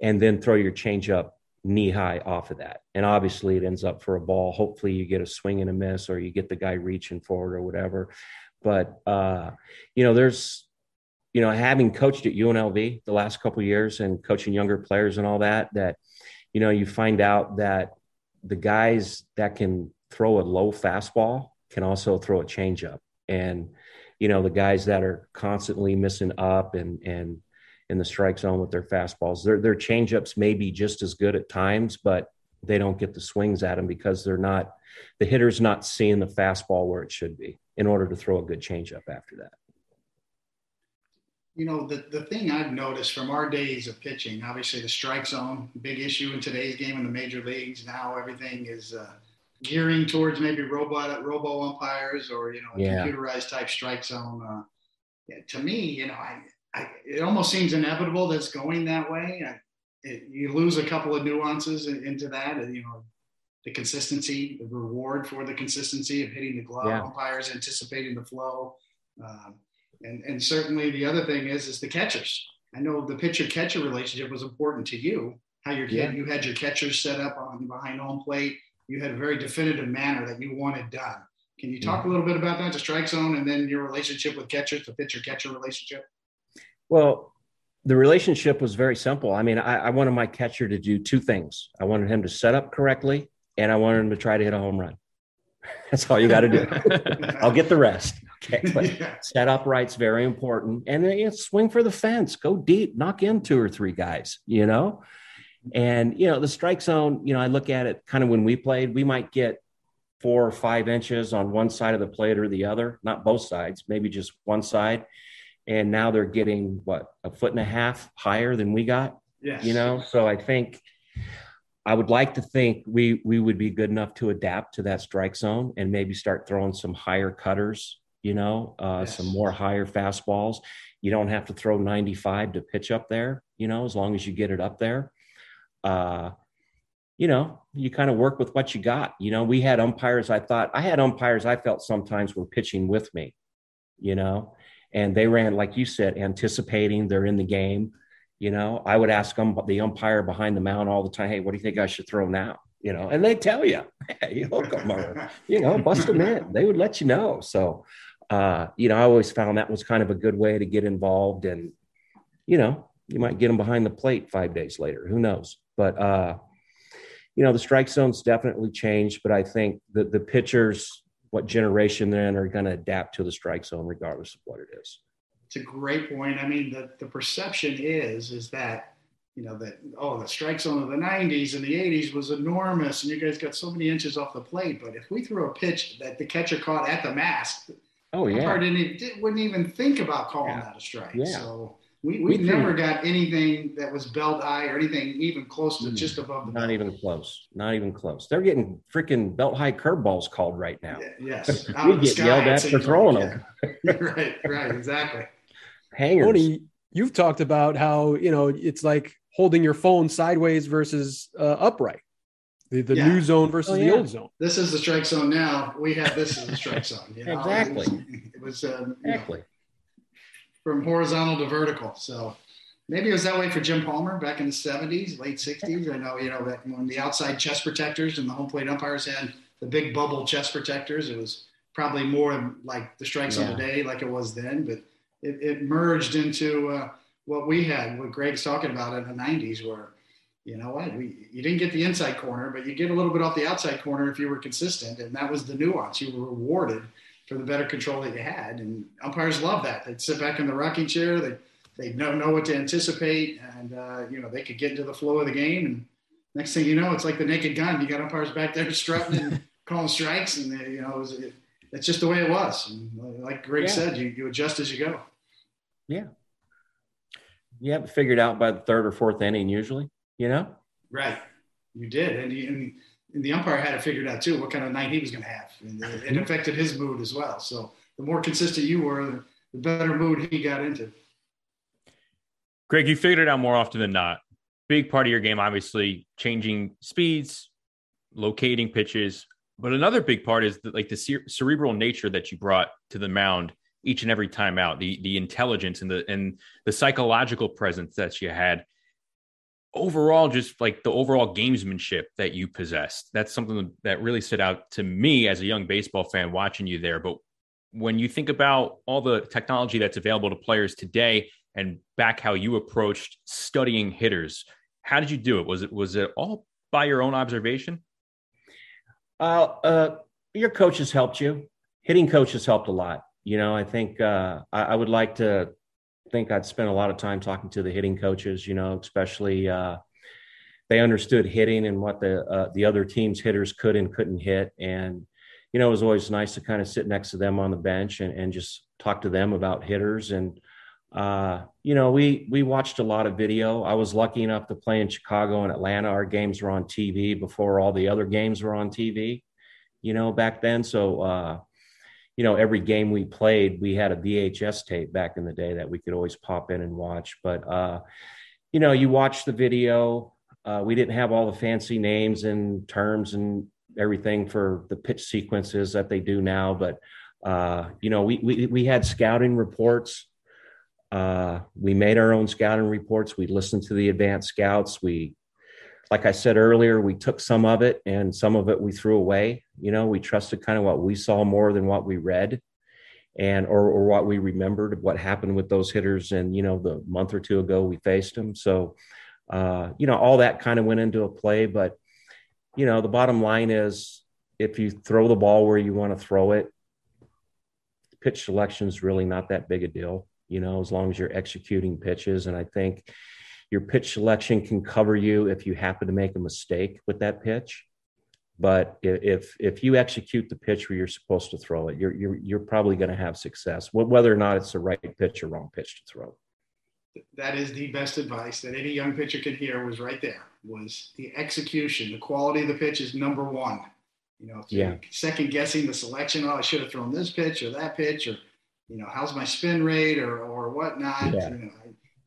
and then throw your changeup knee high off of that. And obviously, it ends up for a ball. Hopefully, you get a swing and a miss or you get the guy reaching forward or whatever. But, uh, you know, there's, you know, having coached at UNLV the last couple years and coaching younger players and all that, that, you know, you find out that the guys that can throw a low fastball can also throw a changeup. And, you know, the guys that are constantly missing up and, and, in the strike zone with their fastballs, their, their changeups may be just as good at times, but they don't get the swings at them because they're not, the hitter's not seeing the fastball where it should be in order to throw a good changeup after that you know, the, the thing I've noticed from our days of pitching, obviously the strike zone, big issue in today's game in the major leagues. Now everything is uh, gearing towards maybe robot robo umpires or you know a yeah. computerized type strike zone. Uh, yeah, to me, you know, I, I, it almost seems inevitable that's going that way. I, it, you lose a couple of nuances in, into that, and you know, the consistency, the reward for the consistency of hitting the glove, yeah. umpires anticipating the flow. Um, and, and certainly the other thing is, is the catchers. I know the pitcher catcher relationship was important to you. How your yeah. you had your catchers set up on behind home plate. You had a very definitive manner that you wanted done. Can you talk yeah. a little bit about that, the strike zone, and then your relationship with catchers, the pitcher catcher relationship? Well, the relationship was very simple. I mean, I, I, wanted my catcher to do two things. I wanted him to set up correctly, and I wanted him to try to hit a home run. That's all you got to do. I'll get the rest. Okay, but yeah. set upright's very important, and then you know, swing for the fence, go deep, knock in two or three guys. You know, and you know the strike zone. You know, I look at it kind of when we played, we might get four or five inches on one side of the plate or the other, not both sides, maybe just one side. And now they're getting what a foot and a half higher than we got. Yes. You know, so I think I would like to think we we would be good enough to adapt to that strike zone and maybe start throwing some higher cutters, you know, uh, yes. some more higher fastballs. You don't have to throw 95 to pitch up there, you know, as long as you get it up there. Uh, you know, you kind of work with what you got. You know, we had umpires, I thought, I had umpires I felt sometimes were pitching with me, you know, and they ran, like you said, anticipating they're in the game. You know, I would ask them, the umpire behind the mound all the time, hey, what do you think I should throw now? You know, and they tell you, hey, hook them or, you know, bust them in. They would let you know. So, uh, you know, I always found that was kind of a good way to get involved and, you know, you might get them behind the plate five days later. Who knows? But, uh, you know, the strike zone's definitely changed, but I think the the pitchers, what generation they're in, are going to adapt to the strike zone regardless of what it is. It's a great point. I mean, the, the perception is is that you know that oh the strike zone of the 90s and the 80s was enormous and you guys got so many inches off the plate but if we threw a pitch that the catcher caught at the mask oh yeah didn't even, wouldn't even think about calling yeah. that a strike yeah. so we, we, we never got anything that was belt high or anything even close to mm, just above the Not belt. even close. Not even close. They're getting freaking belt high curveballs called right now. Yeah, yes. we get sky, yelled at for throwing them. right, right, exactly. Hangers. Tony, you've talked about how, you know, it's like holding your phone sideways versus uh, upright. The, the yeah. new zone versus oh, yeah. the old zone. This is the strike zone now. We have this as the strike zone. You know? exactly. It was, it was um, exactly. Know, from horizontal to vertical. So maybe it was that way for Jim Palmer back in the 70s, late 60s. I know, you know, that when the outside chest protectors and the home plate umpires had the big bubble chest protectors, it was probably more like the strikes yeah. on the day, like it was then. But it, it merged into uh, what we had, what Greg's talking about in the 90s, where you know what, we, you didn't get the inside corner, but you get a little bit off the outside corner if you were consistent, and that was the nuance. You were rewarded for the better control that you had. And umpires love that. They'd sit back in the rocking chair. They they know know what to anticipate, and uh, you know they could get into the flow of the game. And next thing you know, it's like the naked gun. You got umpires back there strutting and calling strikes, and they, you know it was, it, it's just the way it was. And like Greg yeah. said, you you adjust as you go. Yeah. You have it figured out by the third or fourth inning, usually. You know. Right. You did, and and the umpire had it figured out too what kind of night he was going to have, and it, it, mm-hmm. affected his mood as well. So the more consistent you were, the, better mood he got into. Greg, you figured it out more often than not. Big part of your game, obviously, changing speeds, locating pitches, but another big part is the, like the cerebral nature that you brought to the mound each and every time out, the the intelligence and the and the psychological presence that you had overall just like the overall gamesmanship that you possessed that's something that really stood out to me as a young baseball fan watching you there. But when you think about all the technology that's available to players today and back how you approached studying hitters how did you do it? Was it was it all by your own observation? Uh, uh your coaches helped you. Hitting coaches helped a lot. You know i think uh, I, I would like to think I'd spent a lot of time talking to the hitting coaches, you know, especially uh, they understood hitting and what the uh, the other team's hitters could and couldn't hit. And, you know, it was always nice to kind of sit next to them on the bench and, and just talk to them about hitters. And, uh, you know, we we watched a lot of video. I was lucky enough to play in Chicago and Atlanta. Our games were on TV before all the other games were on TV, you know, back then. So uh, you know, every game we played, we had a VHS tape back in the day that we could always pop in and watch. But, uh, you know, you watch the video. Uh, we didn't have all the fancy names and terms and everything for the pitch sequences that they do now. But, uh, you know, we, we, we had scouting reports. Uh, we made our own scouting reports. We listened to the advanced scouts. We like I said earlier, we took some of it and some of it we threw away. You know, we trusted kind of what we saw more than what we read and or, or what we remembered what happened with those hitters and you know the month or two ago we faced them so uh, you know all that kind of went into a play but you know the bottom line is if you throw the ball where you want to throw it pitch selection is really not that big a deal, you know, as long as you're executing pitches. And I think your pitch selection can cover you if you happen to make a mistake with that pitch. But if if you execute the pitch where you're supposed to throw it, you're you're you're probably going to have success, whether or not it's the right pitch or wrong pitch to throw. That is the best advice that any young pitcher could hear. Was right there. Was the execution, the quality of the pitch is number one. You know, yeah. second guessing the selection. Oh, I should have thrown this pitch or that pitch, or you know, how's my spin rate or or whatnot. Yeah. You know,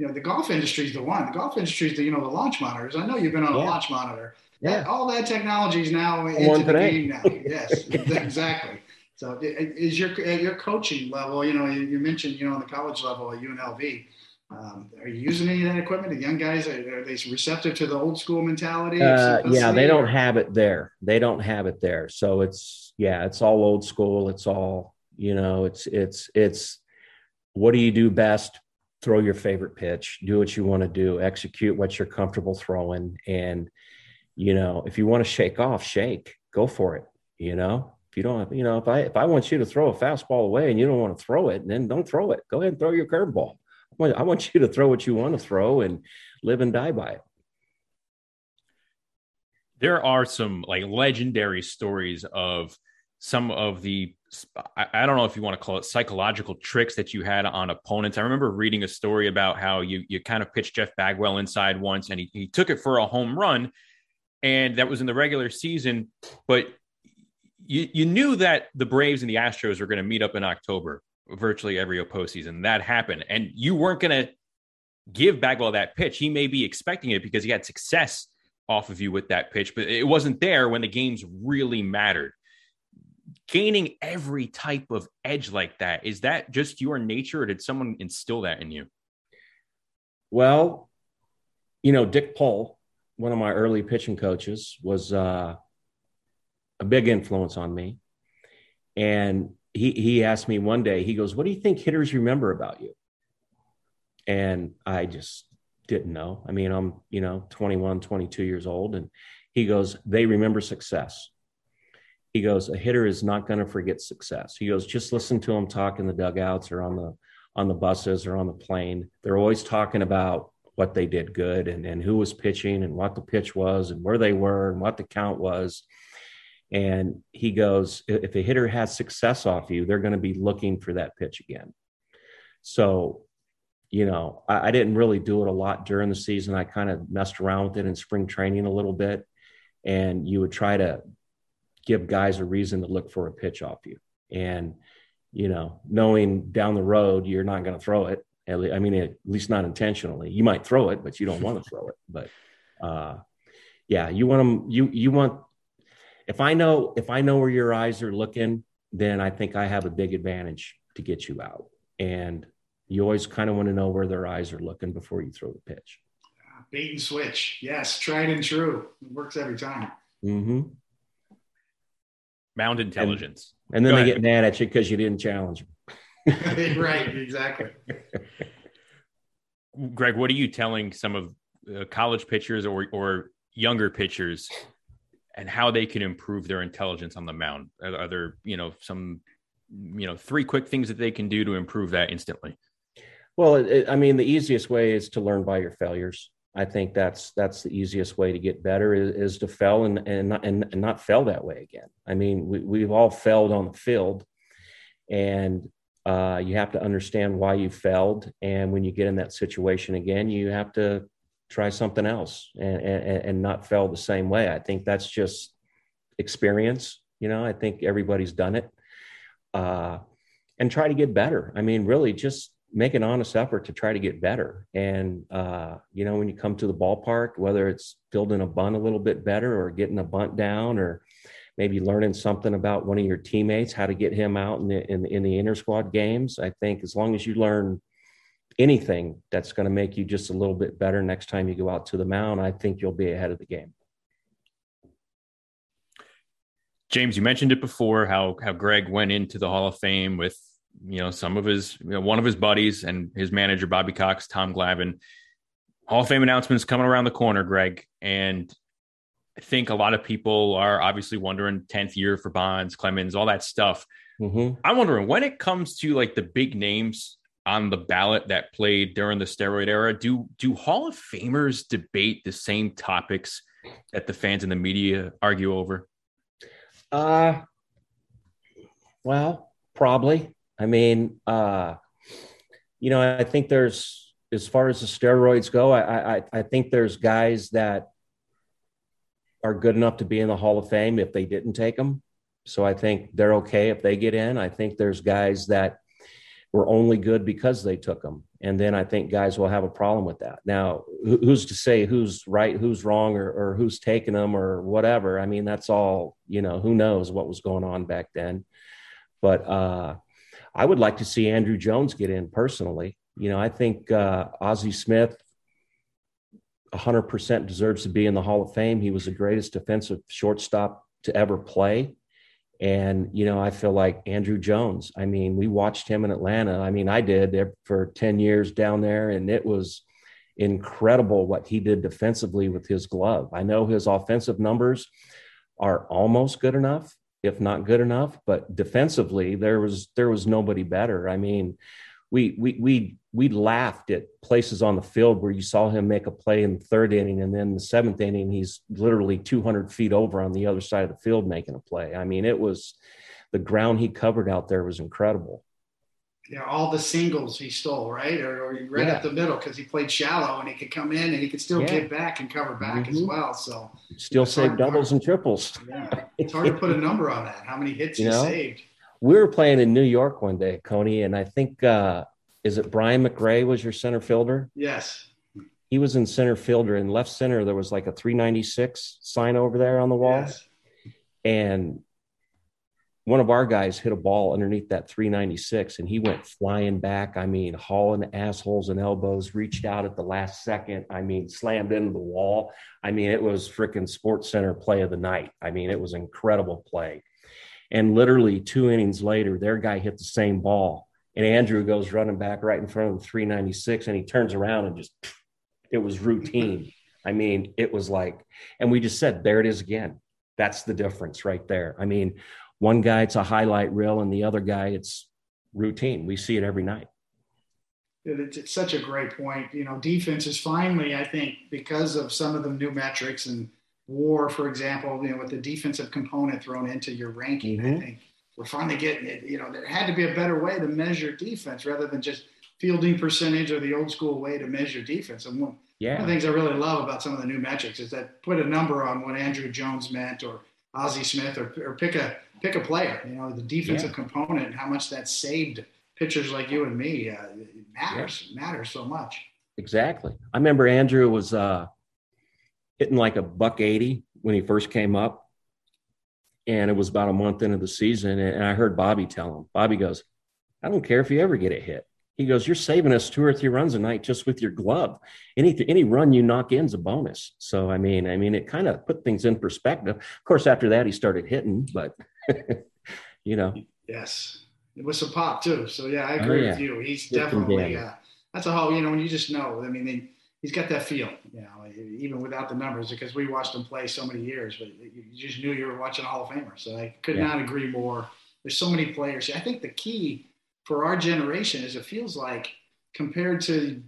you know, the golf industry is the one. The golf industry is the you know the launch monitors. I know you've been on yeah. a launch monitor yeah. all that technology is now into One the today. game now. Yes, exactly. So is your at your coaching level, you know, you, mentioned, you know, on the college level at UNLV, um, are you using any of that equipment? The young guys, are, are they receptive to the old school mentality? Uh, yeah, they don't have it there. They don't have it there. So it's, yeah, it's all old school. It's all, you know, it's, it's, it's, what do you do best? Throw your favorite pitch, do what you want to do, execute what you're comfortable throwing. And, you know, if you want to shake off, shake, go for it. You know, if you don't, you know, if I if I want you to throw a fastball away and you don't want to throw it, then don't throw it. Go ahead and throw your curveball. I want, I want you to throw what you want to throw and live and die by it. There are some like legendary stories of some of the I, don't know if you want to call it psychological tricks that you had on opponents. I remember reading a story about how you you kind of pitched Jeff Bagwell inside once and he, he took it for a home run and that was in the regular season. But you you knew that the Braves and the Astros were going to meet up in October, virtually every postseason. That happened, and you weren't going to give Bagwell that pitch. He may be expecting it because he had success off of you with that pitch, but it wasn't there when the games really mattered. Gaining every type of edge like that is that just your nature, or did someone instill that in you? Well, you know, Dick Pole one of my early pitching coaches was uh, a big influence on me. And he, he asked me one day, he goes, What do you think hitters remember about you? And I just didn't know. I mean, I'm, you know, 21, 22 years old. And he goes, They remember success. He goes, A hitter is not going to forget success. He goes, Just listen to them talk in the dugouts or on the on the buses or on the plane. They're always talking about what they did good and, and who was pitching and what the pitch was and where they were and what the count was. And he goes, if a hitter has success off you, they're going to be looking for that pitch again. So, you know, I, I didn't really do it a lot during the season. I kind of messed around with it in spring training a little bit. And you would try to give guys a reason to look for a pitch off you. And, you know, knowing down the road you're not going to throw it, At least, I mean, at least not intentionally. You might throw it, but you don't want to throw it. But uh, yeah, you want them. You you want. If I know if I know where your eyes are looking, then I think I have a big advantage to get you out. And you always kind of want to know where their eyes are looking before you throw the pitch. Bait and switch. Yes, tried and true. It works every time. Mm-hmm. Mound intelligence. And, and then Go they ahead. get mad at you because you didn't challenge them. right, exactly. Greg, what are you telling some of uh, college pitchers or or younger pitchers and how they can improve their intelligence on the mound? Are, are, there, you know, some, you know, three quick things that they can do to improve that instantly? Well, it, I mean, the easiest way is to learn by your failures. I think that's that's the easiest way to get better is, is to fail and and not, and, and not fail that way again. I mean, we, we've all failed on the field, and uh, you have to understand why you failed. And when you get in that situation again, you have to try something else and, and, and not fail the same way. I think that's just experience. You know, I think everybody's done it. Uh, and try to get better. I mean, really just make an honest effort to try to get better. And, uh, you know, when you come to the ballpark, whether it's building a bunt a little bit better or getting a bunt down or, maybe learning something about one of your teammates, how to get him out in the in, in the inter squad games. I think as long as you learn anything that's going to make you just a little bit better next time you go out to the mound, I think you'll be ahead of the game. James, you mentioned it before how how Greg went into the Hall of Fame with you know some of his you know, one of his buddies and his manager Bobby Cox, Tom Glavine. Hall of Fame announcements coming around the corner, Greg, and I think a lot of people are obviously wondering 10th year for Bonds, Clemens, all that stuff. Mm-hmm. I'm wondering when it comes to like the big names on the ballot that played during the steroid era, do do Hall of Famers debate the same topics that the fans and the media argue over? Uh well, probably. I mean, uh, you know, I think there's as far as the steroids go, I, I I think there's guys that are good enough to be in the Hall of Fame if they didn't take them. So I think they're okay if they get in. I think there's guys that were only good because they took them. And then I think guys will have a problem with that. Now, who's to say who's right, who's wrong, or, or who's taking them or whatever? I mean, that's all, you know, who knows what was going on back then. But uh, I would like to see Andruw Jones get in personally. You know, I think uh, Ozzie Smith 100% deserves to be in the Hall of Fame. He was the greatest defensive shortstop to ever play. And, you know, I feel like Andruw Jones. I mean, we watched him in Atlanta. I mean, I did for 10 years down there, and it was incredible what he did defensively with his glove. I know his offensive numbers are almost good enough, if not good enough, but defensively, there was there was nobody better. I mean, we we we we laughed at places on the field where you saw him make a play in the third inning and then the seventh inning he's literally 200 feet over on the other side of the field making a play i mean it was the ground he covered out there was incredible yeah all the singles he stole right or, or right yeah. up the middle because he played shallow and he could come in and he could still yeah. get back and cover back mm-hmm. as well so still save doubles hard, and triples yeah it's hard to put a number on that how many hits you he know? saved we were playing in New York one day, Coney, and I think uh, is it Brian McRae was your center fielder? Yes. He was in center fielder and left center. There was like a 396 sign over there on the wall. Yes. And one of our guys hit a ball underneath that 396 and he went flying back. I mean, hauling assholes and elbows, reached out at the last second. I mean, slammed into the wall. I mean, it was freaking Sports Center play of the night. I mean, it was incredible play. And literally two innings later, their guy hit the same ball. And Andruw goes running back right in front of the 396 and he turns around and just, it was routine. I mean, it was like, and we just said, there it is again. That's the difference right there. I mean, one guy, it's a highlight reel, and the other guy, it's routine. We see it every night. It's such a great point. You know, defense is finally, I think, because of some of the new metrics and WAR, for example, you know, with the defensive component thrown into your ranking, mm-hmm. I think we're finally getting it. You know, there had to be a better way to measure defense rather than just fielding percentage or the old school way to measure defense. And one, yeah. one of the things I really love about some of the new metrics is that put a number on what Andruw Jones meant or Ozzie Smith or, or pick a pick a player. You know, the defensive yeah. component and how much that saved pitchers like you and me. Uh, it matters. Yeah. Matters so much. Exactly. I remember Andruw was uh, hitting like a buck 80 when he first came up. And it was about a month into the season. And I heard Bobby tell him, Bobby goes, I don't care if you ever get a hit. He goes, You're saving us two or three runs a night just with your glove. Any any run you knock in is a bonus. So I mean, I mean, it kind of put things in perspective. Of course, after that he started hitting, but you know. Yes. It was some pop too. So yeah, I oh, agree oh, yeah. with you. He's definitely uh, that's a whole, you know, when you just know. I mean, they he's got that feel, you know, even without the numbers, because we watched him play so many years, but you just knew you were watching a Hall of Famer. So I could yeah. not agree more. There's so many players. I think the key for our generation is it feels like compared to,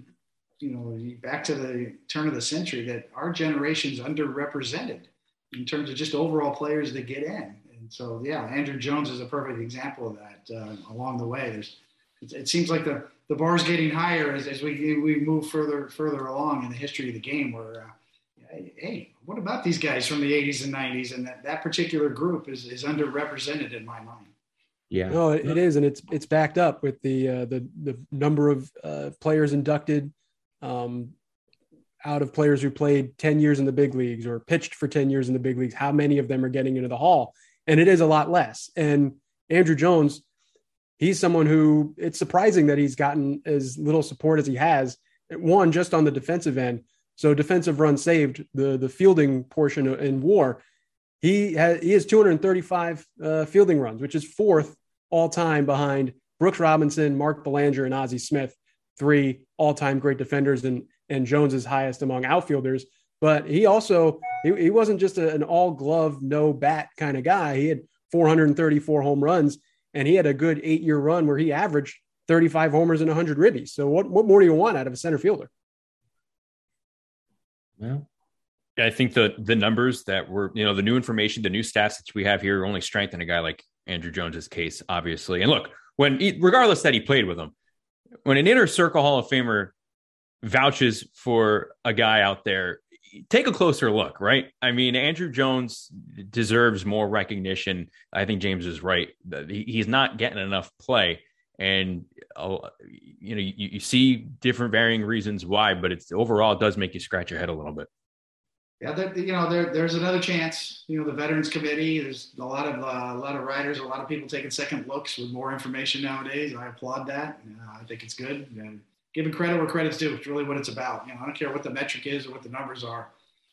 you know, back to the turn of the century, that our generation's underrepresented in terms of just overall players that get in. And so, yeah, Andruw Jones is a perfect example of that. Uh, along the way, there's it seems like the the bar's getting higher as, as we we move further further along in the history of the game. Where uh, hey, what about these guys from the 80s and 90s? And that, that particular group is is underrepresented in my mind. Yeah, no, it, it is, and it's it's backed up with the uh, the the number of uh, players inducted. Um, out of players who played 10 years in the big leagues or pitched for 10 years in the big leagues, how many of them are getting into the hall? And it is a lot less. And Andruw Jones, he's someone who it's surprising that he's gotten as little support as he has. One, just on the defensive end. So defensive run saved, the the fielding portion in WAR, he has he has 235 uh, fielding runs, which is fourth all time behind Brooks Robinson, Mark Belanger, and Ozzie Smith, three all time great defenders, and and Jones is highest among outfielders. But he also he, he wasn't just a, an all glove no bat kind of guy. He had 434 home runs and he had a good eight year run where he averaged 35 homers and 100 ribbies. So what what more do you want out of a center fielder? Well, I think the the numbers that were, you know, the new information, the new stats that we have here only strengthen a guy like Andruw Jones's case, obviously. And look, when he, regardless that he played with him, when an inner circle Hall of Famer vouches for a guy out there, take a closer look, right? I mean, Andruw Jones deserves more recognition. I think James is right. He's not getting enough play. And uh, you know, you, you see different varying reasons why, but it's overall it does make you scratch your head a little bit yeah, you know, there, there's another chance. You know, the Veterans Committee. There's a lot of uh, a lot of writers, a lot of people taking second looks with more information nowadays. I applaud that. Uh, I think it's good. And giving credit where credit's due. It's really what it's about. You know, I don't care what the metric is or what the numbers are.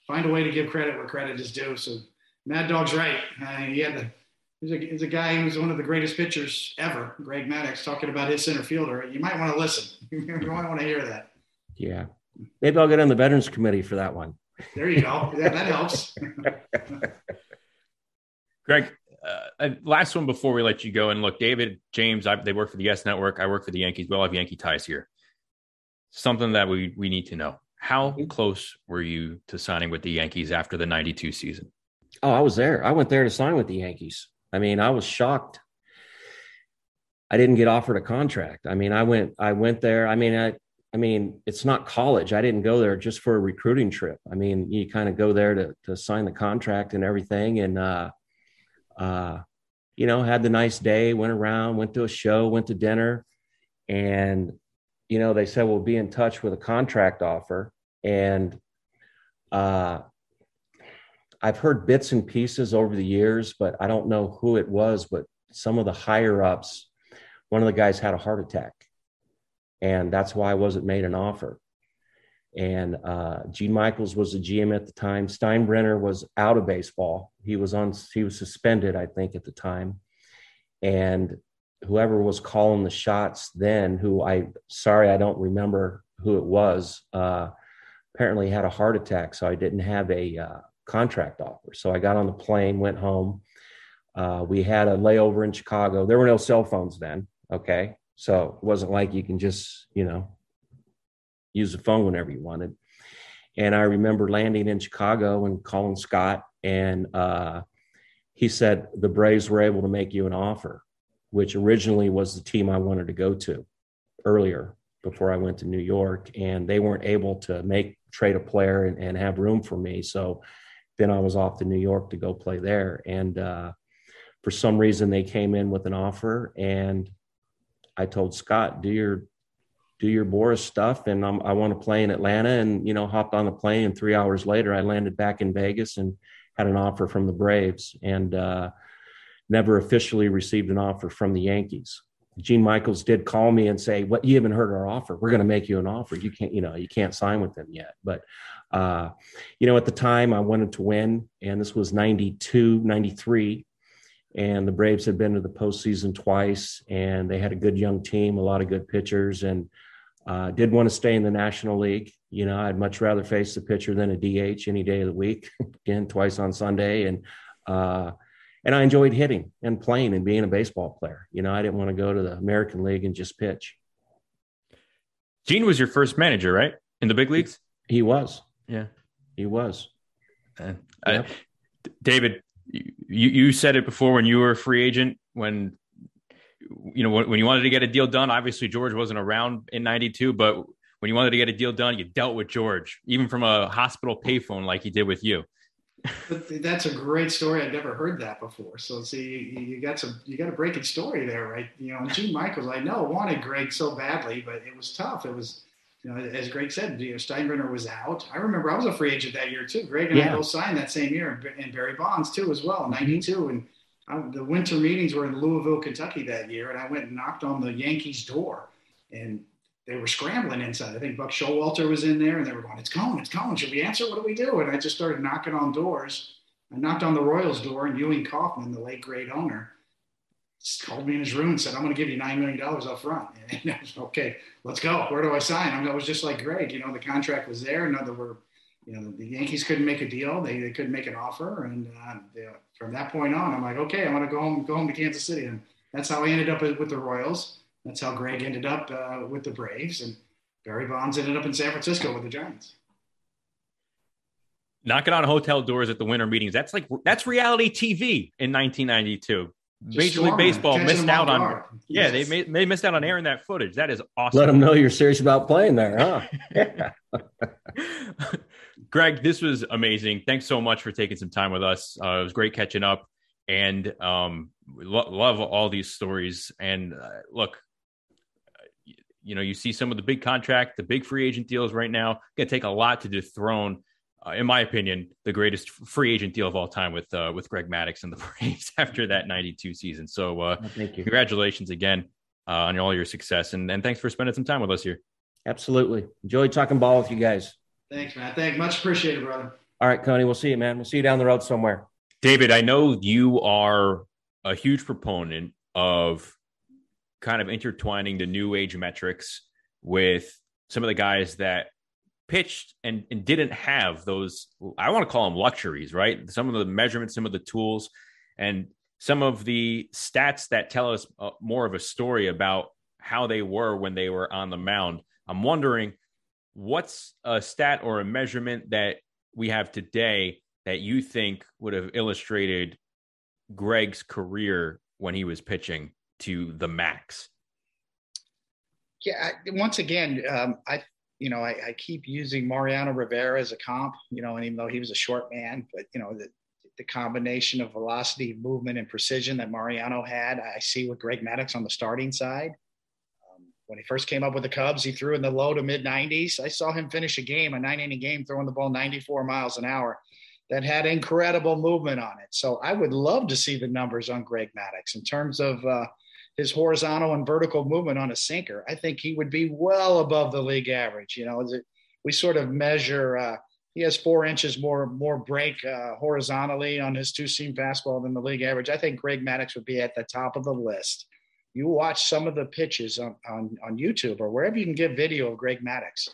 Find a way to give credit where credit is due. So Mad Dog's right. Uh, he had the. He's a, he's a guy who's one of the greatest pitchers ever, Greg Maddux, talking about his center fielder. You might want to listen. you might want to hear that. Yeah. Maybe I'll get on the Veterans Committee for that one. There you go. that, that helps. Greg, uh, last one before we let you go. And look, David, James, I, they work for the Yes Network. I work for the Yankees. We all have Yankee ties here. Something that we, we need to know. How mm-hmm. close were you to signing with the Yankees after the 92 season? Oh, I was there. I went there to sign with the Yankees. I mean, I was shocked. I didn't get offered a contract. I mean, I went, I went there. I mean, I, I mean, it's not college. I didn't go there just for a recruiting trip. I mean, you kind of go there to to sign the contract and everything, and uh, uh, you know, had the nice day, went around, went to a show, went to dinner, and you know, they said we'll be in touch with a contract offer, and uh, I've heard bits and pieces over the years, but I don't know who it was. But some of the higher ups, one of the guys had a heart attack and that's why I wasn't made an offer. And uh, Gene Michaels was the GM at the time. Steinbrenner was out of baseball. He was on. He was suspended, I think, at the time. And whoever was calling the shots then, who I sorry I don't remember who it was, uh, apparently had a heart attack, so I didn't have a uh, contract offer. So I got on the plane, went home. Uh, we had a layover in Chicago. There were no cell phones then. Okay, so it wasn't like you can just, you know, use the phone whenever you wanted. And I remember landing in Chicago and calling Scott, and uh, he said the Braves were able to make you an offer, which originally was the team I wanted to go to earlier before I went to New York, and they weren't able to make trade a player and, and have room for me. So then I was off to New York to go play there, and uh, for some reason they came in with an offer, and I told Scott, do your do your Boras stuff, and I'm, i want to play in Atlanta. And you know, hopped on the plane, and three hours later, I landed back in Vegas and had an offer from the Braves, and uh, never officially received an offer from the Yankees. Gene Michaels did call me and say, "What you haven't heard our offer? We're going to make you an offer. You can't, you know, you can't sign with them yet." But uh, you know, at the time, I wanted to win, and this was 92, 93 and the Braves had been to the postseason twice, and they had a good young team, a lot of good pitchers, and uh, did want to stay in the National League. You know, I'd much rather face the pitcher than a DH any day of the week. Again, twice on Sunday, and uh, and I enjoyed hitting and playing and being a baseball player. You know, I didn't want to go to the American League and just pitch. Gene was your first manager, right, in the big leagues? He was. Yeah, he was. Uh, yep. I, David, you you said it before when you were a free agent when you know when, you wanted to get a deal done obviously george wasn't around in 92 but when you wanted to get a deal done you dealt with george even from a hospital payphone like he did with you. That's a great story. I've never heard that before. So see you, you got some you got a breaking story there right? You know gene michaels i know wanted greg so badly but it was tough. It was you know, as Greg said, you know, Steinbrenner was out. I remember I was a free agent that year too. Greg and yeah. I both signed that same year, and Barry Bonds too as well, '92. Mm-hmm. And I, the winter meetings were in Louisville, Kentucky that year, and I went and knocked on the Yankees' door, and they were scrambling inside. I think Buck Showalter was in there, and they were going, "It's Cone, it's Cone. Should we answer? What do we do?" And I just started knocking on doors. I knocked on the Royals' door, and Ewing Kauffman, the late great owner, called me in his room and said, I'm going to give you $9 million up front. And I was, okay, let's go. Where do I sign? I, was just like Greg, you know, the contract was there. And in other words, you know, the Yankees couldn't make a deal. They, they couldn't make an offer. And uh, they, from that point on, I'm like, okay, I want to go home, go home to Kansas City and that's how I ended up with the Royals. That's how Greg ended up uh, with the Braves, and Barry Bonds ended up in San Francisco with the Giants. Knocking on hotel doors at the winter meetings. That's like that's reality TV in 1992. Just Major League Baseball missed out on. Yeah, yes. they they missed out on airing that footage. That is awesome. Let them know you're serious about playing there, huh? yeah. Greg, this was amazing. Thanks so much for taking some time with us. Uh, it was great catching up, and um, lo- love all these stories. And uh, look, you know, you see some of the big contract, the big free agent deals right now. Going to take a lot to dethrone uh, in my opinion, the greatest free agent deal of all time with uh, with Greg Maddux and the Braves after that '92 season. So, uh, thank you. Congratulations again uh, on all your success, and and thanks for spending some time with us here. Absolutely, enjoyed talking ball with you guys. Thanks, man. Thanks, much appreciated, brother. All right, Coney, we'll see you, man. We'll see you down the road somewhere. David, I know you are a huge proponent of kind of intertwining the new age metrics with some of the guys that pitched and, and didn't have those i want to call them luxuries right? Some of the measurements some of the tools and some of the stats that tell us uh, more of a story about how they were when they were on the mound. I'm wondering what's a stat or a measurement that we have today that you think would have illustrated greg's career when he was pitching to the max? Yeah once again um, i you know, I, I, keep using Mariano Rivera as a comp, you know, and even though he was a short man, but you know, the, the combination of velocity, movement, and precision that Mariano had, I see with Greg Maddux on the starting side. Um, when he first came up with the Cubs, he threw in the low to mid 90s. I saw him finish a game, a nine inning game, throwing the ball 94 miles an hour that had incredible movement on it. So I would love to see the numbers on Greg Maddux in terms of, uh, his horizontal and vertical movement on a sinker, I think he would be well above the league average. You know, we sort of measure. Uh, he has four inches more more break uh, horizontally on his two seam fastball than the league average. I think Greg Maddux would be at the top of the list. You watch some of the pitches on, on, on YouTube or wherever you can get video of Greg Maddux,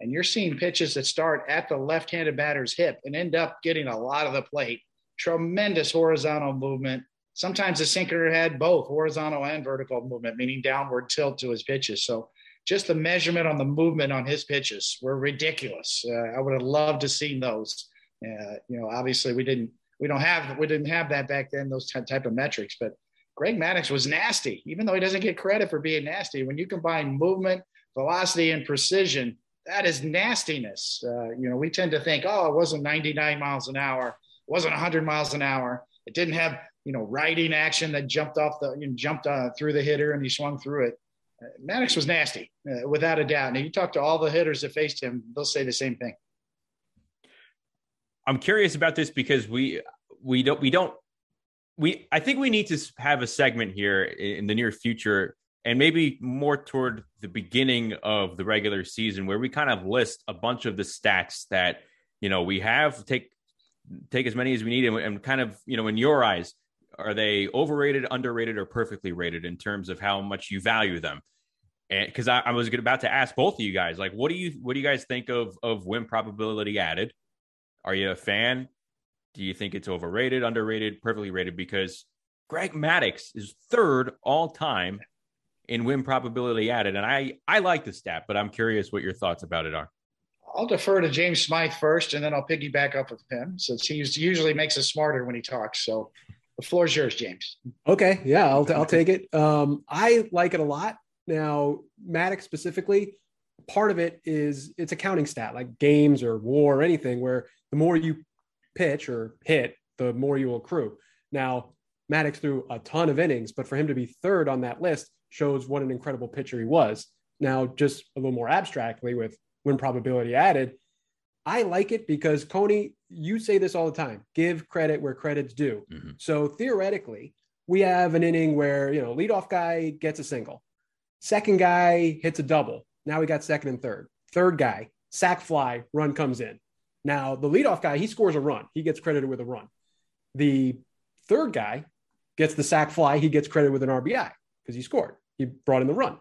and you're seeing pitches that start at the left-handed batter's hip and end up getting a lot of the plate. Tremendous horizontal movement, Sometimes the sinker had both horizontal and vertical movement, meaning downward tilt to his pitches. So just the measurement on the movement on his pitches were ridiculous. Uh, I would have loved to seen those. Uh, you know, obviously we didn't we don't have we didn't have that back then those type of metrics. But Greg Maddux was nasty, even though he doesn't get credit for being nasty. When you combine movement, velocity, and precision, that is nastiness. Uh, you know, we tend to think, oh, it wasn't 99 miles an hour, it wasn't 100 miles an hour. It didn't have you know, riding action that jumped off the, you know, jumped uh, through the hitter and he swung through it. Uh, Maddux was nasty, uh, without a doubt. Now you talk to all the hitters that faced him, they'll say the same thing. I'm curious about this because we we don't we don't we I think we need to have a segment here in the near future and maybe more toward the beginning of the regular season where we kind of list a bunch of the stats that you know we have take take as many as we need and, and kind of you know in your eyes are they overrated, underrated, or perfectly rated in terms of how much you value them? Because I, I, was about to ask both of you guys, like, what do you what do you guys think of of win probability added? Are you a fan? Do you think it's overrated, underrated, perfectly rated? Because Greg Maddux is third all time in win probability added, and I I like the stat, but I'm curious what your thoughts about it are. I'll defer to James Smyth first, and then I'll piggyback up with him since he usually makes us smarter when he talks. So the floor is yours, James. Okay, yeah, I'll, I'll take it. Um, I like it a lot. Now, Maddux specifically, part of it is it's a counting stat, like games or WAR or anything, where the more you pitch or hit, the more you accrue. Now, Maddux threw a ton of innings, but for him to be third on that list shows what an incredible pitcher he was. Now, just a little more abstractly with win probability added, I like it because Coney, you say this all the time give credit where credit's due. Mm-hmm. So theoretically, we have an inning where, you know, leadoff guy gets a single, second guy hits a double. Now we got second and third. Third guy, sac fly, run comes in. Now the leadoff guy, he scores a run. He gets credited with a run. The third guy gets the sac fly. He gets credited with an RBI because he scored. He brought in the run.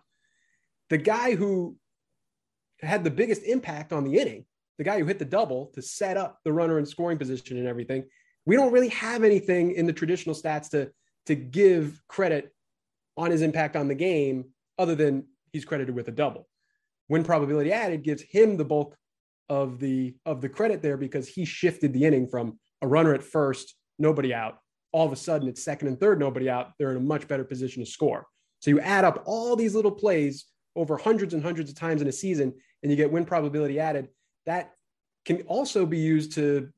The guy who had the biggest impact on the inning the guy who hit the double to set up the runner in scoring position and everything. We don't really have anything in the traditional stats to to give credit on his impact on the game, other than he's credited with a double. Win probability added gives him the bulk of the of the credit there because he shifted the inning from a runner at first, nobody out. All of a sudden, it's second and third, nobody out. They're in a much better position to score. So you add up all these little plays over hundreds and hundreds of times in a season, and you get win probability added. That can also be used to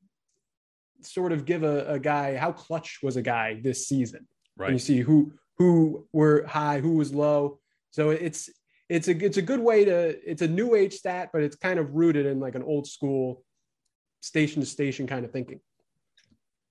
sort of give a, a guy how clutch was a guy this season. Right. And you see who who were high, who was low. So it's it's a it's a good way to it's a new age stat, but it's kind of rooted in like an old school station to station kind of thinking.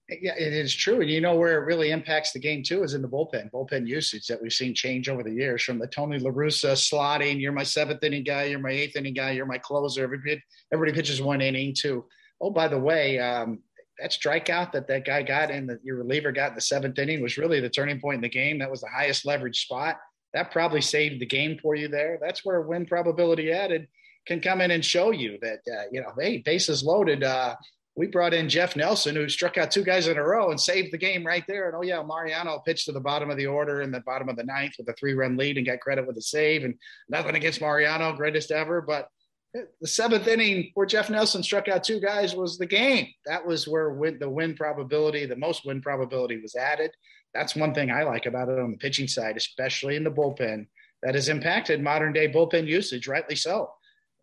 Yeah, it is true. And you know where it really impacts the game too is in the bullpen, bullpen usage that we've seen change over the years from the Tony La Russa slotting, you're my seventh inning guy, you're my eighth inning guy, you're my closer. Everybody, everybody pitches one inning to, oh, by the way, um, that strikeout that that guy got and that your reliever got in the seventh inning was really the turning point in the game. That was the highest leverage spot. That probably saved the game for you there. That's where win probability added can come in and show you that, uh, you know, hey, bases loaded. Uh, we brought in Jeff Nelson, who struck out two guys in a row and saved the game right there. And oh yeah, Mariano pitched to the bottom of the order in the bottom of the ninth with a three-run lead and got credit with a save. And nothing against Mariano, greatest ever, but the seventh inning where Jeff Nelson struck out two guys was the game. That was where win, the win probability, the most win probability was added. That's one thing I like about it on the pitching side, especially in the bullpen, that has impacted modern day bullpen usage, rightly so.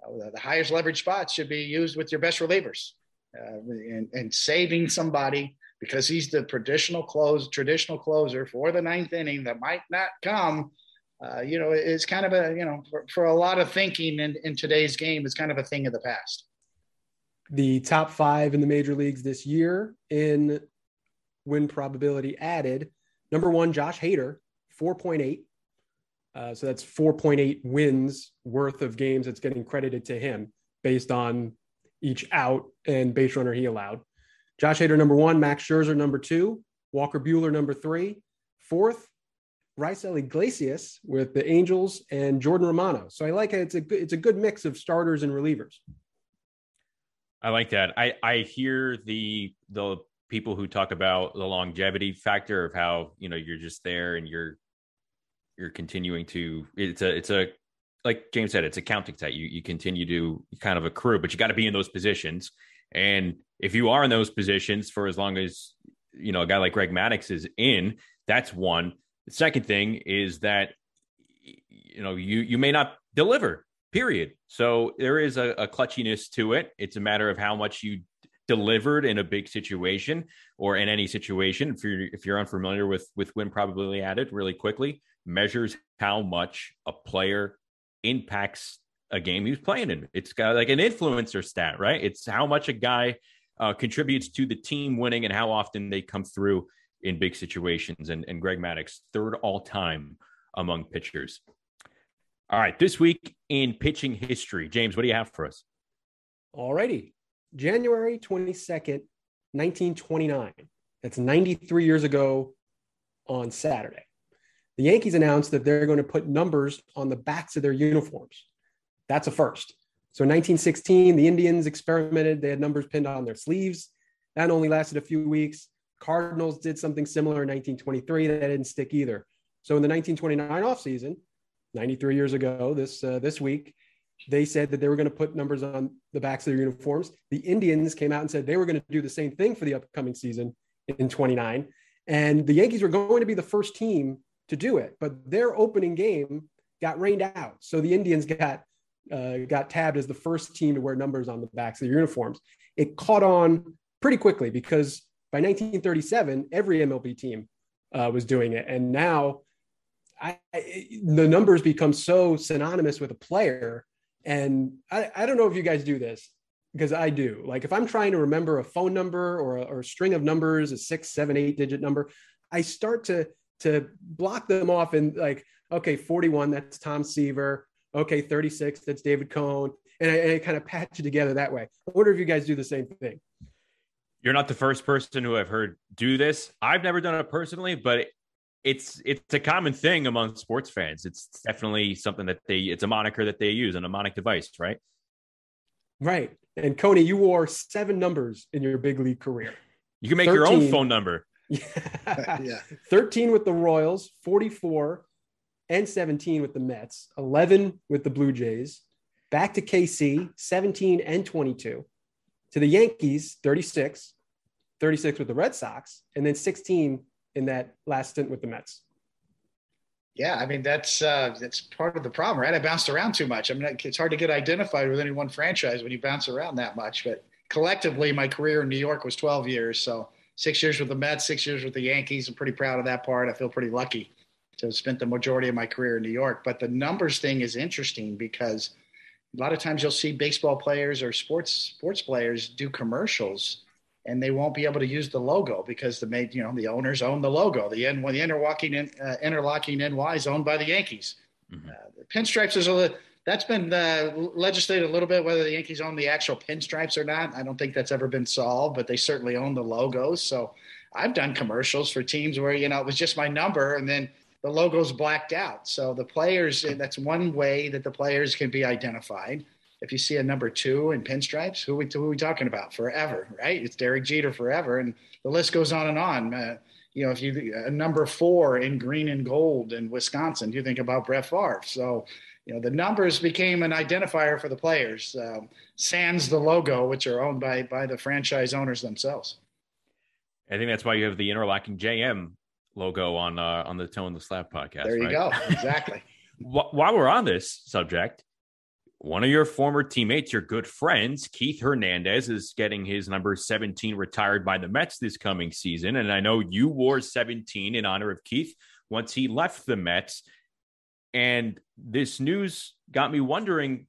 Uh, the highest leverage spots should be used with your best relievers uh, and, and saving somebody because he's the traditional close traditional closer for the ninth inning that might not come. Uh, you know, it's kind of a you know for, for a lot of thinking in, in today's game is kind of a thing of the past. The top five in the major leagues this year in win probability added. Number one, Josh Hader, 4.8. Uh, so that's 4.8 wins worth of games that's getting credited to him based on each out and base runner he allowed. Josh Hader, number one, Max Scherzer, number two, Walker Buehler, number three, fourth, Raisel Iglesias with the Angels and Jordan Romano. So I like it. It's a good, it's a good mix of starters and relievers. I like that. I I hear the the people who talk about the longevity factor of how you know you're just there and you're you're continuing to it's a it's a like James said, it's a counting set. You you continue to kind of accrue, but you got to be in those positions. And if you are in those positions for as long as you know a guy like Greg Maddux is in, that's one. The second thing is that you know you you may not deliver. Period. So there is a, a clutchiness to it. It's a matter of how much you delivered in a big situation or in any situation. If you're if you're unfamiliar with with win probability added, really quickly measures how much a player impacts a game he's playing in. It's got like an influencer stat, right? It's how much a guy uh, contributes to the team winning and how often they come through in big situations. And, and Greg Maddux, third all time among pitchers. All right, this week in pitching history, James, what do you have for us? All righty. January 22nd, 1929. That's 93 years ago on Saturday the Yankees announced that they're going to put numbers on the backs of their uniforms. That's a first. So in 1916, the Indians experimented. They had numbers pinned on their sleeves. That only lasted a few weeks. Cardinals did something similar in 1923. That didn't stick either. So in the 1929 offseason, 93 years ago, this uh, this week, they said that they were going to put numbers on the backs of their uniforms. The Indians came out and said they were going to do the same thing for the upcoming season in 29. And the Yankees were going to be the first team to do it. But their opening game got rained out, so the Indians got uh, got tabbed as the first team to wear numbers on the backs of their uniforms. It caught on pretty quickly because by 1937, every MLB team uh, was doing it, and now I, I, the numbers become so synonymous with a player. And I, I don't know if you guys do this because I do. Like if I'm trying to remember a phone number or a, or a string of numbers, a six, seven, eight digit number, I start to to block them off and like, okay, 41, that's Tom Seaver. Okay, 36, that's David Cone. And I, and I kind of patch it together that way. I wonder if you guys do the same thing. You're not the first person who I've heard do this. I've never done it personally, but it's it's a common thing among sports fans. It's definitely something that they it's a moniker that they use, a mnemonic device, right? Right. And Coney, you wore seven numbers in your big league career. You can make 13. your own phone number. Yeah. 13 with the Royals, 44 and 17 with the Mets, 11 with the Blue Jays, back to KC, 17 and 22, to the Yankees, 36, 36 with the Red Sox, and then 16 in that last stint with the Mets. Yeah, I mean that's uh, that's part of the problem, right? I bounced around too much. I mean, it's hard to get identified with any one franchise when you bounce around that much. But collectively, my career in New York was 12 years. So six years with the Mets, six years with the Yankees. I'm pretty proud of that part. I feel pretty lucky to have spent the majority of my career in New York. But the numbers thing is interesting because a lot of times you'll see baseball players or sports sports players do commercials and they won't be able to use the logo because the made you know the owners own the logo. The end when the interlocking in, uh, interlocking NY is owned by the Yankees. Mm-hmm. Uh, the pinstripes is a that's been uh, legislated a little bit whether the Yankees own the actual pinstripes or not. I don't think that's ever been solved, but they certainly own the logos. So I've done commercials for teams where you know it was just my number and then the logo's blacked out. So the players that's one way that the players can be identified if you see a number two in pinstripes, who are we, who are we talking about? Forever, right? It's Derek Jeter forever, and the list goes on and on. Uh, you know, if you a number four in green and gold in Wisconsin, you think about Brett Favre. So, you know, the numbers became an identifier for the players. Um, sans the logo, which are owned by by the franchise owners themselves. I think that's why you have the interlocking JM logo on uh, on the in the Slab podcast. There you right? go. Exactly. While we're on this subject, one of your former teammates, your good friends, Keith Hernandez, is getting his number 17 retired by the Mets this coming season. And I know you wore 17 in honor of Keith once he left the Mets. And this news got me wondering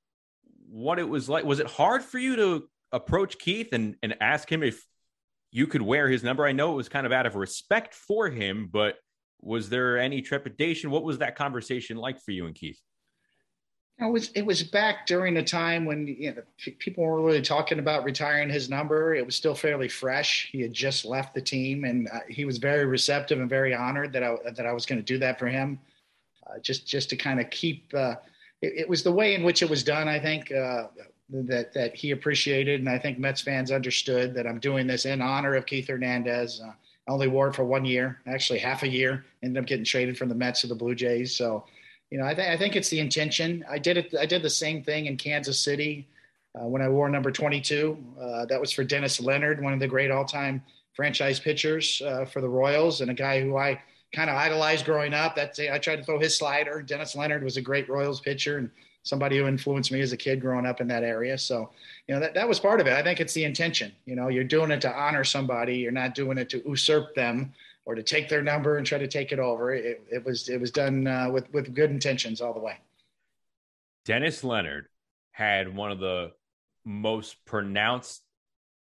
what it was like. Was it hard for you to approach Keith and, and ask him if you could wear his number? I know it was kind of out of respect for him, but was there any trepidation? What was that conversation like for you and Keith? it was it was back during a time when you know, people were really talking about retiring his number. It was still fairly fresh. He had just left the team, and uh, he was very receptive and very honored that I that I was going to do that for him. Uh, just just to kind of keep. Uh, it, it, was the way in which it was done. I think uh, that that he appreciated, and I think Mets fans understood that I'm doing this in honor of Keith Hernandez. Uh, I only wore it for one year, actually half a year. Ended up getting traded from the Mets to the Blue Jays, so you know, I, th- I think it's the intention. I did it. I did the same thing in Kansas City uh, when I wore number 22. Uh, that was for Dennis Leonard, one of the great all-time franchise pitchers for the Royals, and a guy who I kind of idolized growing up. That's I tried to throw his slider. Dennis Leonard was a great Royals pitcher and somebody who influenced me as a kid growing up in that area. So, you know, that, that was part of it. I think it's the intention. You know, you're doing it to honor somebody. You're not doing it to usurp them or to take their number and try to take it over. It, it was it was done uh, with with good intentions all the way. Dennis Leonard had one of the most pronounced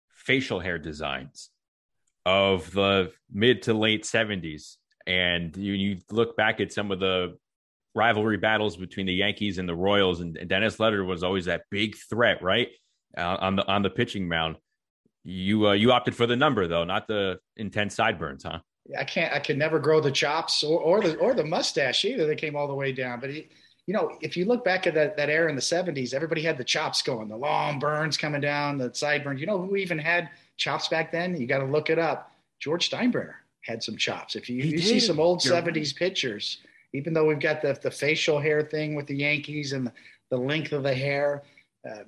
facial hair designs of the mid to late 70s and you, you look back at some of the rivalry battles between the Yankees and the Royals and, and Dennis Leonard was always that big threat right uh, on the on the pitching mound you uh, you opted for the number though not the intense sideburns huh I can't. I could never grow the chops or, or the or the mustache either. They came all the way down. But you know, if you look back at that that era in the '70s, everybody had the chops going, the long burns coming down, the sideburns. You know who even had chops back then? You got to look it up. George Steinbrenner had some chops. If you, you see some old You're '70s right. pictures, even though we've got the the facial hair thing with the Yankees and the, the length of the hair. Uh,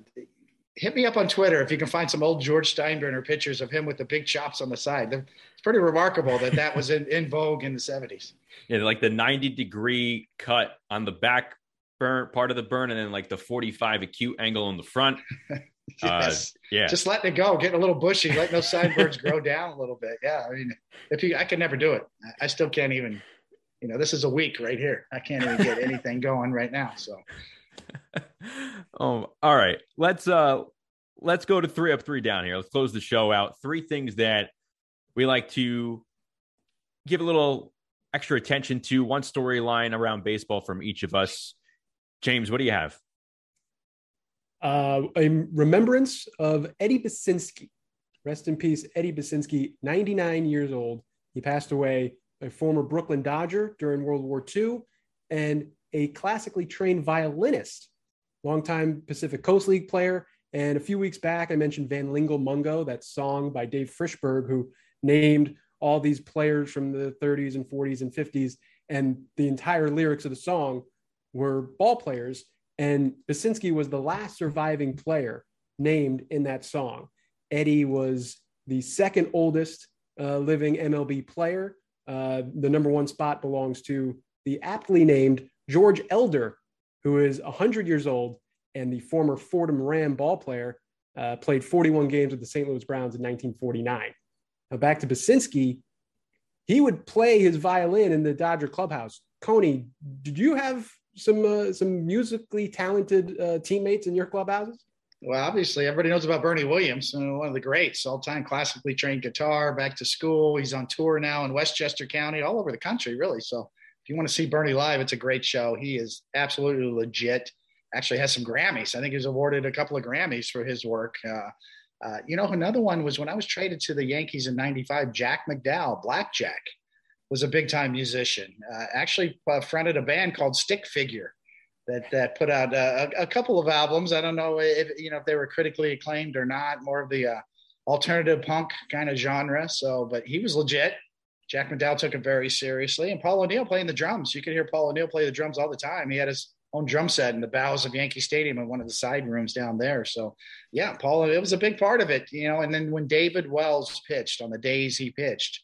hit me up on Twitter if you can find some old George Steinbrenner pictures of him with the big chops on the side. It's pretty remarkable that that was in, in vogue in the 70s. Yeah, like the 90 degree cut on the back burn part of the burn, and then like the 45 acute angle in the front. yes. Uh, yeah. Just letting it go, getting a little bushy, letting those sideburns grow down a little bit. Yeah. I mean, if you, I can never do it. I still can't even, you know, this is a week right here. I can't even get anything going right now. So oh, all right. Let's uh let's go to three up, three down here. Let's close the show out. Three things that we like to give a little extra attention to. One storyline around baseball from each of us. James, what do you have? Uh, a remembrance of Eddie Basinski. Rest in peace, Eddie Basinski, 99 years old. He passed away, a former Brooklyn Dodger during World War II, and a classically trained violinist, longtime Pacific Coast League player. And a few weeks back, I mentioned Van Lingle Mungo, that song by Dave Frishberg, who named all these players from the 30s and 40s and 50s. and the entire lyrics of the song were ball players. And Basinski was the last surviving player named in that song. Eddie was the second oldest uh, living MLB player. Uh, the number one spot belongs to the aptly named George Elder, who is 100 years old and the former Fordham Ram ball player, uh, played 41 games with the St. Louis Browns in 1949. Now back to Basinski, he would play his violin in the Dodger clubhouse. Coney, did you have some uh, some musically talented uh, teammates in your clubhouses? Well, obviously, everybody knows about Bernie Williams, uh, one of the greats, all-time classically trained guitar. Back to school, he's on tour now in Westchester County, all over the country, really. So, if you want to see Bernie live, it's a great show. He is absolutely legit. Actually, has some Grammys. I think he's awarded a couple of Grammys for his work. Uh, uh, you know, another one was when I was traded to the Yankees in '95. Jack McDowell, Blackjack, was a big-time musician. Uh, actually, uh, fronted a band called Stick Figure that that put out uh, a, a, couple of albums. I don't know if you know if they were critically acclaimed or not. More of the uh, alternative punk kind of genre. So, but he was legit. Jack McDowell took it very seriously, and Paul O'Neill playing the drums. You could hear Paul O'Neill play the drums all the time. He had his own drum set in the bowels of Yankee Stadium in one of the side rooms down there. So, yeah, Paul, it was a big part of it, you know. And then when David Wells pitched on the days he pitched,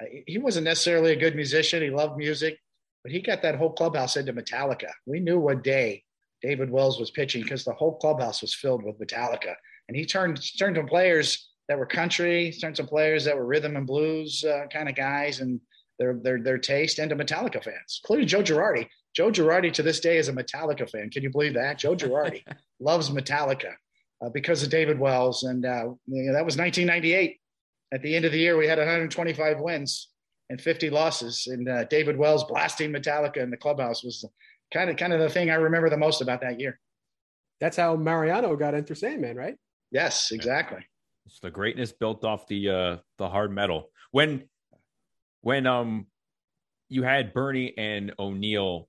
uh, he wasn't necessarily a good musician. He loved music, but he got that whole clubhouse into Metallica. We knew what day David Wells was pitching because the whole clubhouse was filled with Metallica, and he turned turned to players that were country, turned to players that were rhythm and blues uh, kind of guys, and their their their taste into Metallica fans, including Joe Girardi. Joe Girardi to this day is a Metallica fan. Can you believe that? Joe Girardi loves Metallica uh, because of David Wells, and uh, you know, that was 1998. At the end of the year, we had 125 wins and 50 losses, and uh, David Wells blasting Metallica in the clubhouse was kind of kind of the thing I remember the most about that year. That's how Mariano got Enter Sandman, right? Yes, exactly. It's the greatness built off the uh, the hard metal. When when um you had Bernie and O'Neill,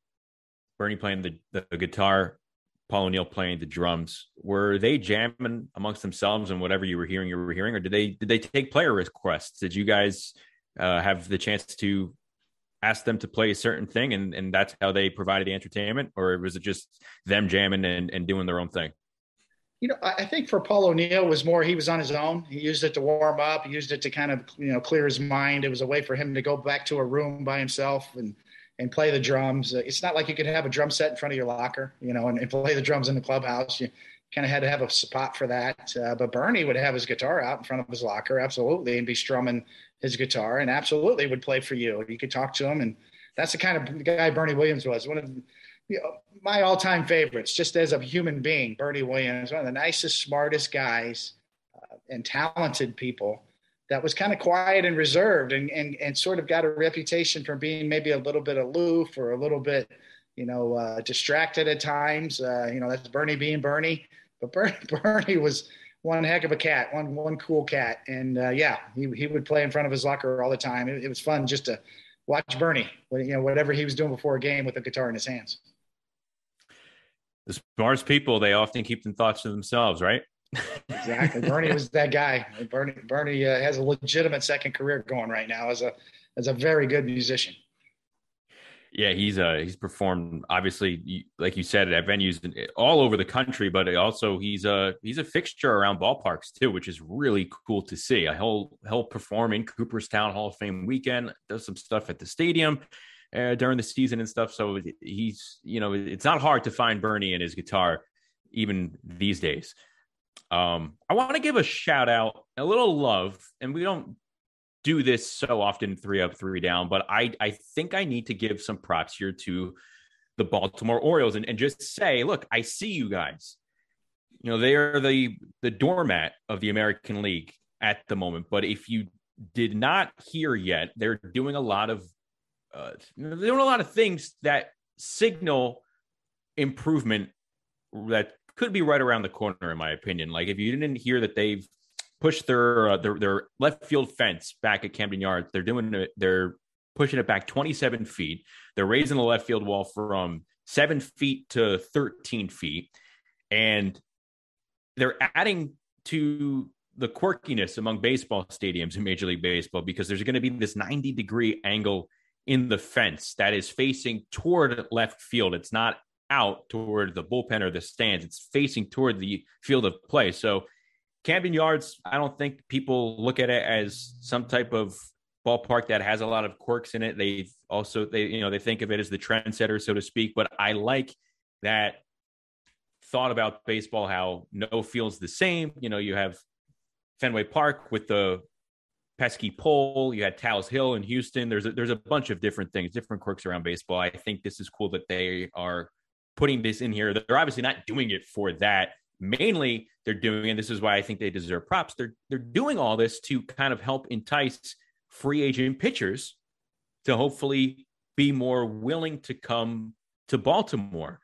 Bernie playing the, the guitar, Paul O'Neill playing the drums. Were they jamming amongst themselves and whatever you were hearing, you were hearing, or did they did they take player requests? Did you guys uh, have the chance to ask them to play a certain thing, and and that's how they provided the entertainment, or was it just them jamming and, and doing their own thing? you know, I think for Paul O'Neill was more he was on his own. He used it to warm up. He used it to kind of you know clear his mind. It was a way for him to go back to a room by himself and and play the drums. It's not like you could have a drum set in front of your locker, you know, and, and play the drums in the clubhouse. You kind of had to have a spot for that. Uh, but Bernie would have his guitar out in front of his locker, absolutely, and be strumming his guitar, and absolutely would play for you. You could talk to him, and that's the kind of guy Bernie Williams was. One of you know, my all-time favorites, just as a human being, Bernie Williams, one of the nicest, smartest guys uh, and talented people. That was kind of quiet and reserved, and, and and sort of got a reputation for being maybe a little bit aloof or a little bit, you know, uh, distracted at times. Uh, you know, that's Bernie being Bernie, but Bernie, Bernie was one heck of a cat, one one cool cat, and uh, yeah, he he would play in front of his locker all the time. It, it was fun just to watch Bernie, you know, whatever he was doing before a game with a guitar in his hands the smartest people they often keep them thoughts to themselves, right? Exactly. Bernie was that guy. Bernie Bernie uh, has a legitimate second career going right now as a as a very good musician. Yeah, he's uh he's performed obviously like you said at venues all over the country, but also he's a he's a fixture around ballparks too, which is really cool to see. He'll he'll perform in Cooperstown Hall of Fame weekend, does some stuff at the stadium uh, during the season and stuff. So he's, you know, it's not hard to find Bernie and his guitar even these days. Um, I want to give a shout out, a little love, and we don't do this so often, three up, three down, but I, I think I need to give some props here to the Baltimore Orioles and, and just say, look, I see you guys. You know, they are the the doormat of the American League at the moment. But if you did not hear yet, they're doing a lot of uh, they're doing a lot of things that signal improvement that could be right around the corner, in my opinion. Like if you didn't hear that they've pushed their uh, their, their left field fence back at Camden Yards, they're doing it. They're pushing it back 27 feet. They're raising the left field wall from seven feet to 13 feet, and they're adding to the quirkiness among baseball stadiums in Major League Baseball because there's going to be this 90 degree angle in the fence that is facing toward left field. It's not out toward the bullpen or the stands. It's facing toward the field of play. So Camden Yards, I don't think people look at it as some type of ballpark that has a lot of quirks in it. They also they you know they think of it as the trendsetter, so to speak. But I like that thought about baseball. How no feels the same. You know, you have Fenway Park with the pesky pole. You had Tal's Hill in Houston. There's a, there's a bunch of different things, different quirks around baseball. I think this is cool that they are putting this in here. They're obviously not doing it for that. Mainly, they're doing, and this is why I think they deserve props. They're they're doing all this to kind of help entice free agent pitchers to hopefully be more willing to come to Baltimore.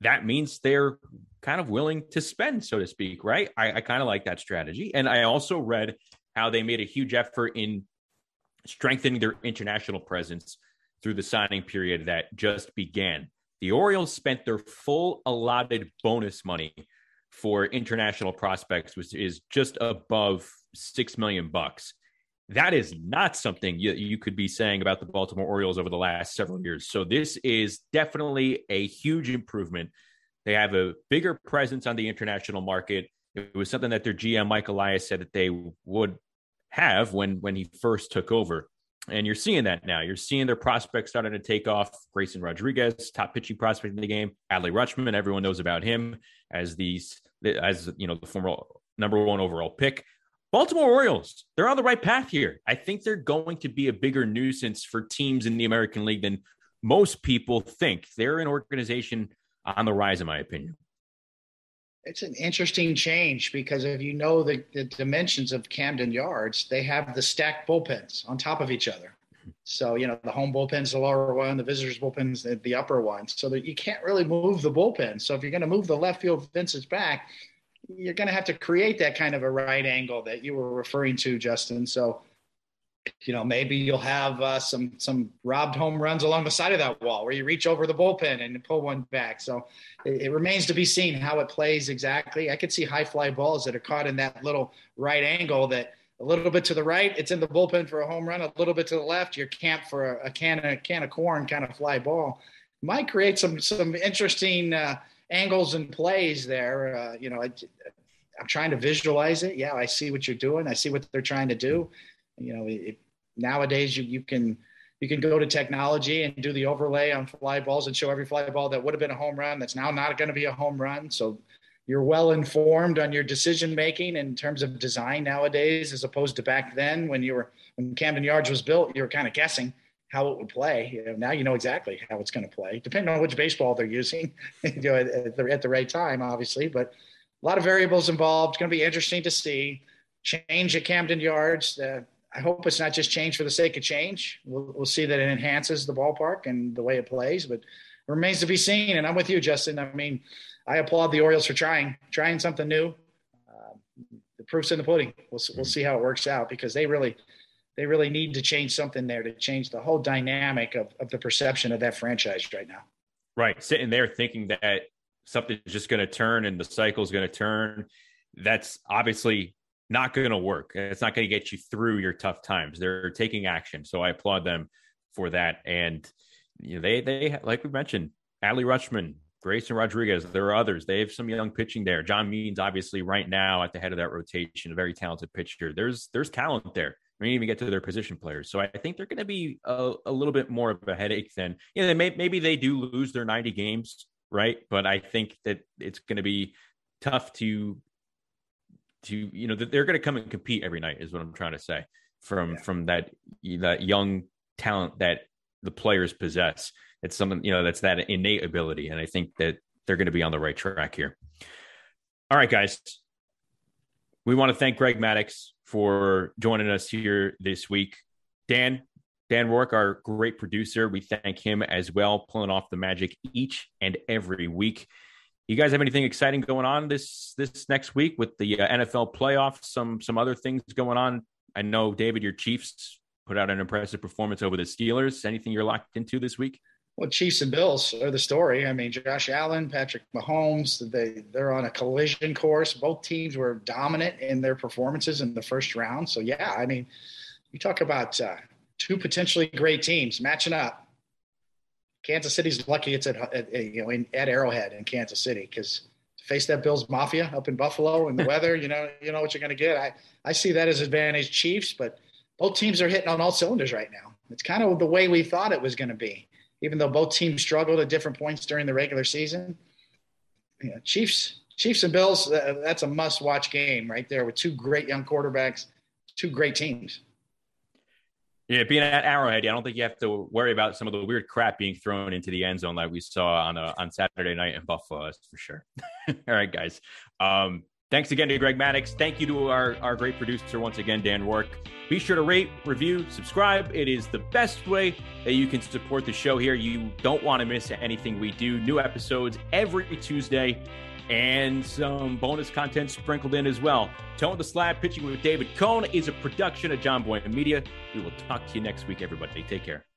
That means they're kind of willing to spend, so to speak, right? I, I kind of like that strategy. And I also read how they made a huge effort in strengthening their international presence through the signing period that just began. The Orioles spent their full allotted bonus money for international prospects, which is just above six million bucks. That is not something you, you could be saying about the Baltimore Orioles over the last several years. So this is definitely a huge improvement. They have a bigger presence on the international market. It was something that their GM Mike Elias said that they would have when when he first took over. And you're seeing that now. You're seeing their prospects starting to take off. Grayson Rodriguez, top pitching prospect in the game. Adley Rutschman, everyone knows about him as these as you know the former number one overall pick. Baltimore Orioles, they're on the right path here. I think they're going to be a bigger nuisance for teams in the American League than most people think. They're an organization on the rise, in my opinion. It's an interesting change because if you know the, the dimensions of Camden Yards, they have the stacked bullpens on top of each other. So, you know, the home bullpen's the lower one, the visitors bullpen's the, the upper one. So that you can't really move the bullpen. So if you're going to move the left field fences back, you're going to have to create that kind of a right angle that you were referring to, Justin. So, you know, maybe you'll have uh, some some robbed home runs along the side of that wall where you reach over the bullpen and pull one back. So it, it, remains to be seen how it plays exactly. I could see high fly balls that are caught in that little right angle that a little bit to the right, it's in the bullpen for a home run. A little bit to the left, you're camp for a, a can of can of corn kind of fly ball. Might create some some interesting uh, angles and plays there. Uh, you know, I, am trying to visualize it. Yeah, I see what you're doing. I see what they're trying to do. You know, it, nowadays you you can you can go to technology and do the overlay on fly balls and show every fly ball that would have been a home run that's now not going to be a home run. So you're well informed on your decision making in terms of design nowadays, as opposed to back then when you were when Camden Yards was built, you were kind of guessing how it would play. You know, now you know exactly how it's going to play, depending on which baseball they're using you know, at, the, at the right time, obviously. But a lot of variables involved. It's going to be interesting to see. Change at Camden Yards. Uh, I hope it's not just change for the sake of change. We'll, we'll see that it enhances the ballpark and the way it plays, but it remains to be seen. And I'm with you, Justin. I mean, I applaud the Orioles for trying, trying something new. Uh, the proof's in the pudding. We'll, we'll see how it works out because they really – they really need to change something there to change the whole dynamic of, of the perception of that franchise right now. Right. Sitting there thinking that something's just going to turn and the cycle's going to turn. That's obviously not going to work. It's not going to get you through your tough times. They're taking action. So I applaud them for that. And you know, they, they, like we mentioned, Adley Rutschman, Grayson Rodriguez, there are others. They have some young pitching there. John Means, obviously, right now at the head of that rotation, a very talented pitcher. There's there's talent there. We didn't even get to their position players. So I think they're going to be a, a, little bit more of a headache than, you know, they may, maybe they do lose their 90 games, right? But I think that it's going to be tough to, to, you know, that they're going to come and compete every night is what I'm trying to say from, yeah. from that, that young talent that the players possess. It's something, you know, that's that innate ability. And I think that they're going to be on the right track here. All right, guys. We want to thank Greg Maddux for joining us here this week. Dan, Dan Rourke, our great producer, we thank him as well, pulling off the magic each and every week. You guys have anything exciting going on this this next week with the uh, NFL playoffs? Some some other things going on. I know David, your Chiefs put out an impressive performance over the Steelers. Anything you're locked into this week? Well, Chiefs and Bills are the story. I mean, Josh Allen, Patrick Mahomes, they they're on a collision course. Both teams were dominant in their performances in the first round. So yeah, I mean, you talk about uh, two potentially great teams matching up. Kansas City's lucky it's at, at you know in, at Arrowhead in Kansas City because to face that Bills Mafia up in Buffalo and the weather, you know you know what you're going to get. I I see that as advantage Chiefs, but both teams are hitting on all cylinders right now. It's kind of the way we thought it was going to be, even though both teams struggled at different points during the regular season. You know, Chiefs Chiefs and Bills that's a must watch game right there with two great young quarterbacks, two great teams. Yeah, being at Arrowhead, I don't think you have to worry about some of the weird crap being thrown into the end zone like we saw on uh, on Saturday night in Buffalo. That's for sure. All right, guys. Um, thanks again to Greg Maddux. Thank you to our, our great producer once again, Dan Rourke. Be sure to rate, review, subscribe. It is the best way that you can support the show here. You don't want to miss anything we do. New episodes every Tuesday and some bonus content sprinkled in as well. Toeing the Slab Pitching with David Cone is a production of Jomboy Media. We will talk to you next week, everybody. Take care.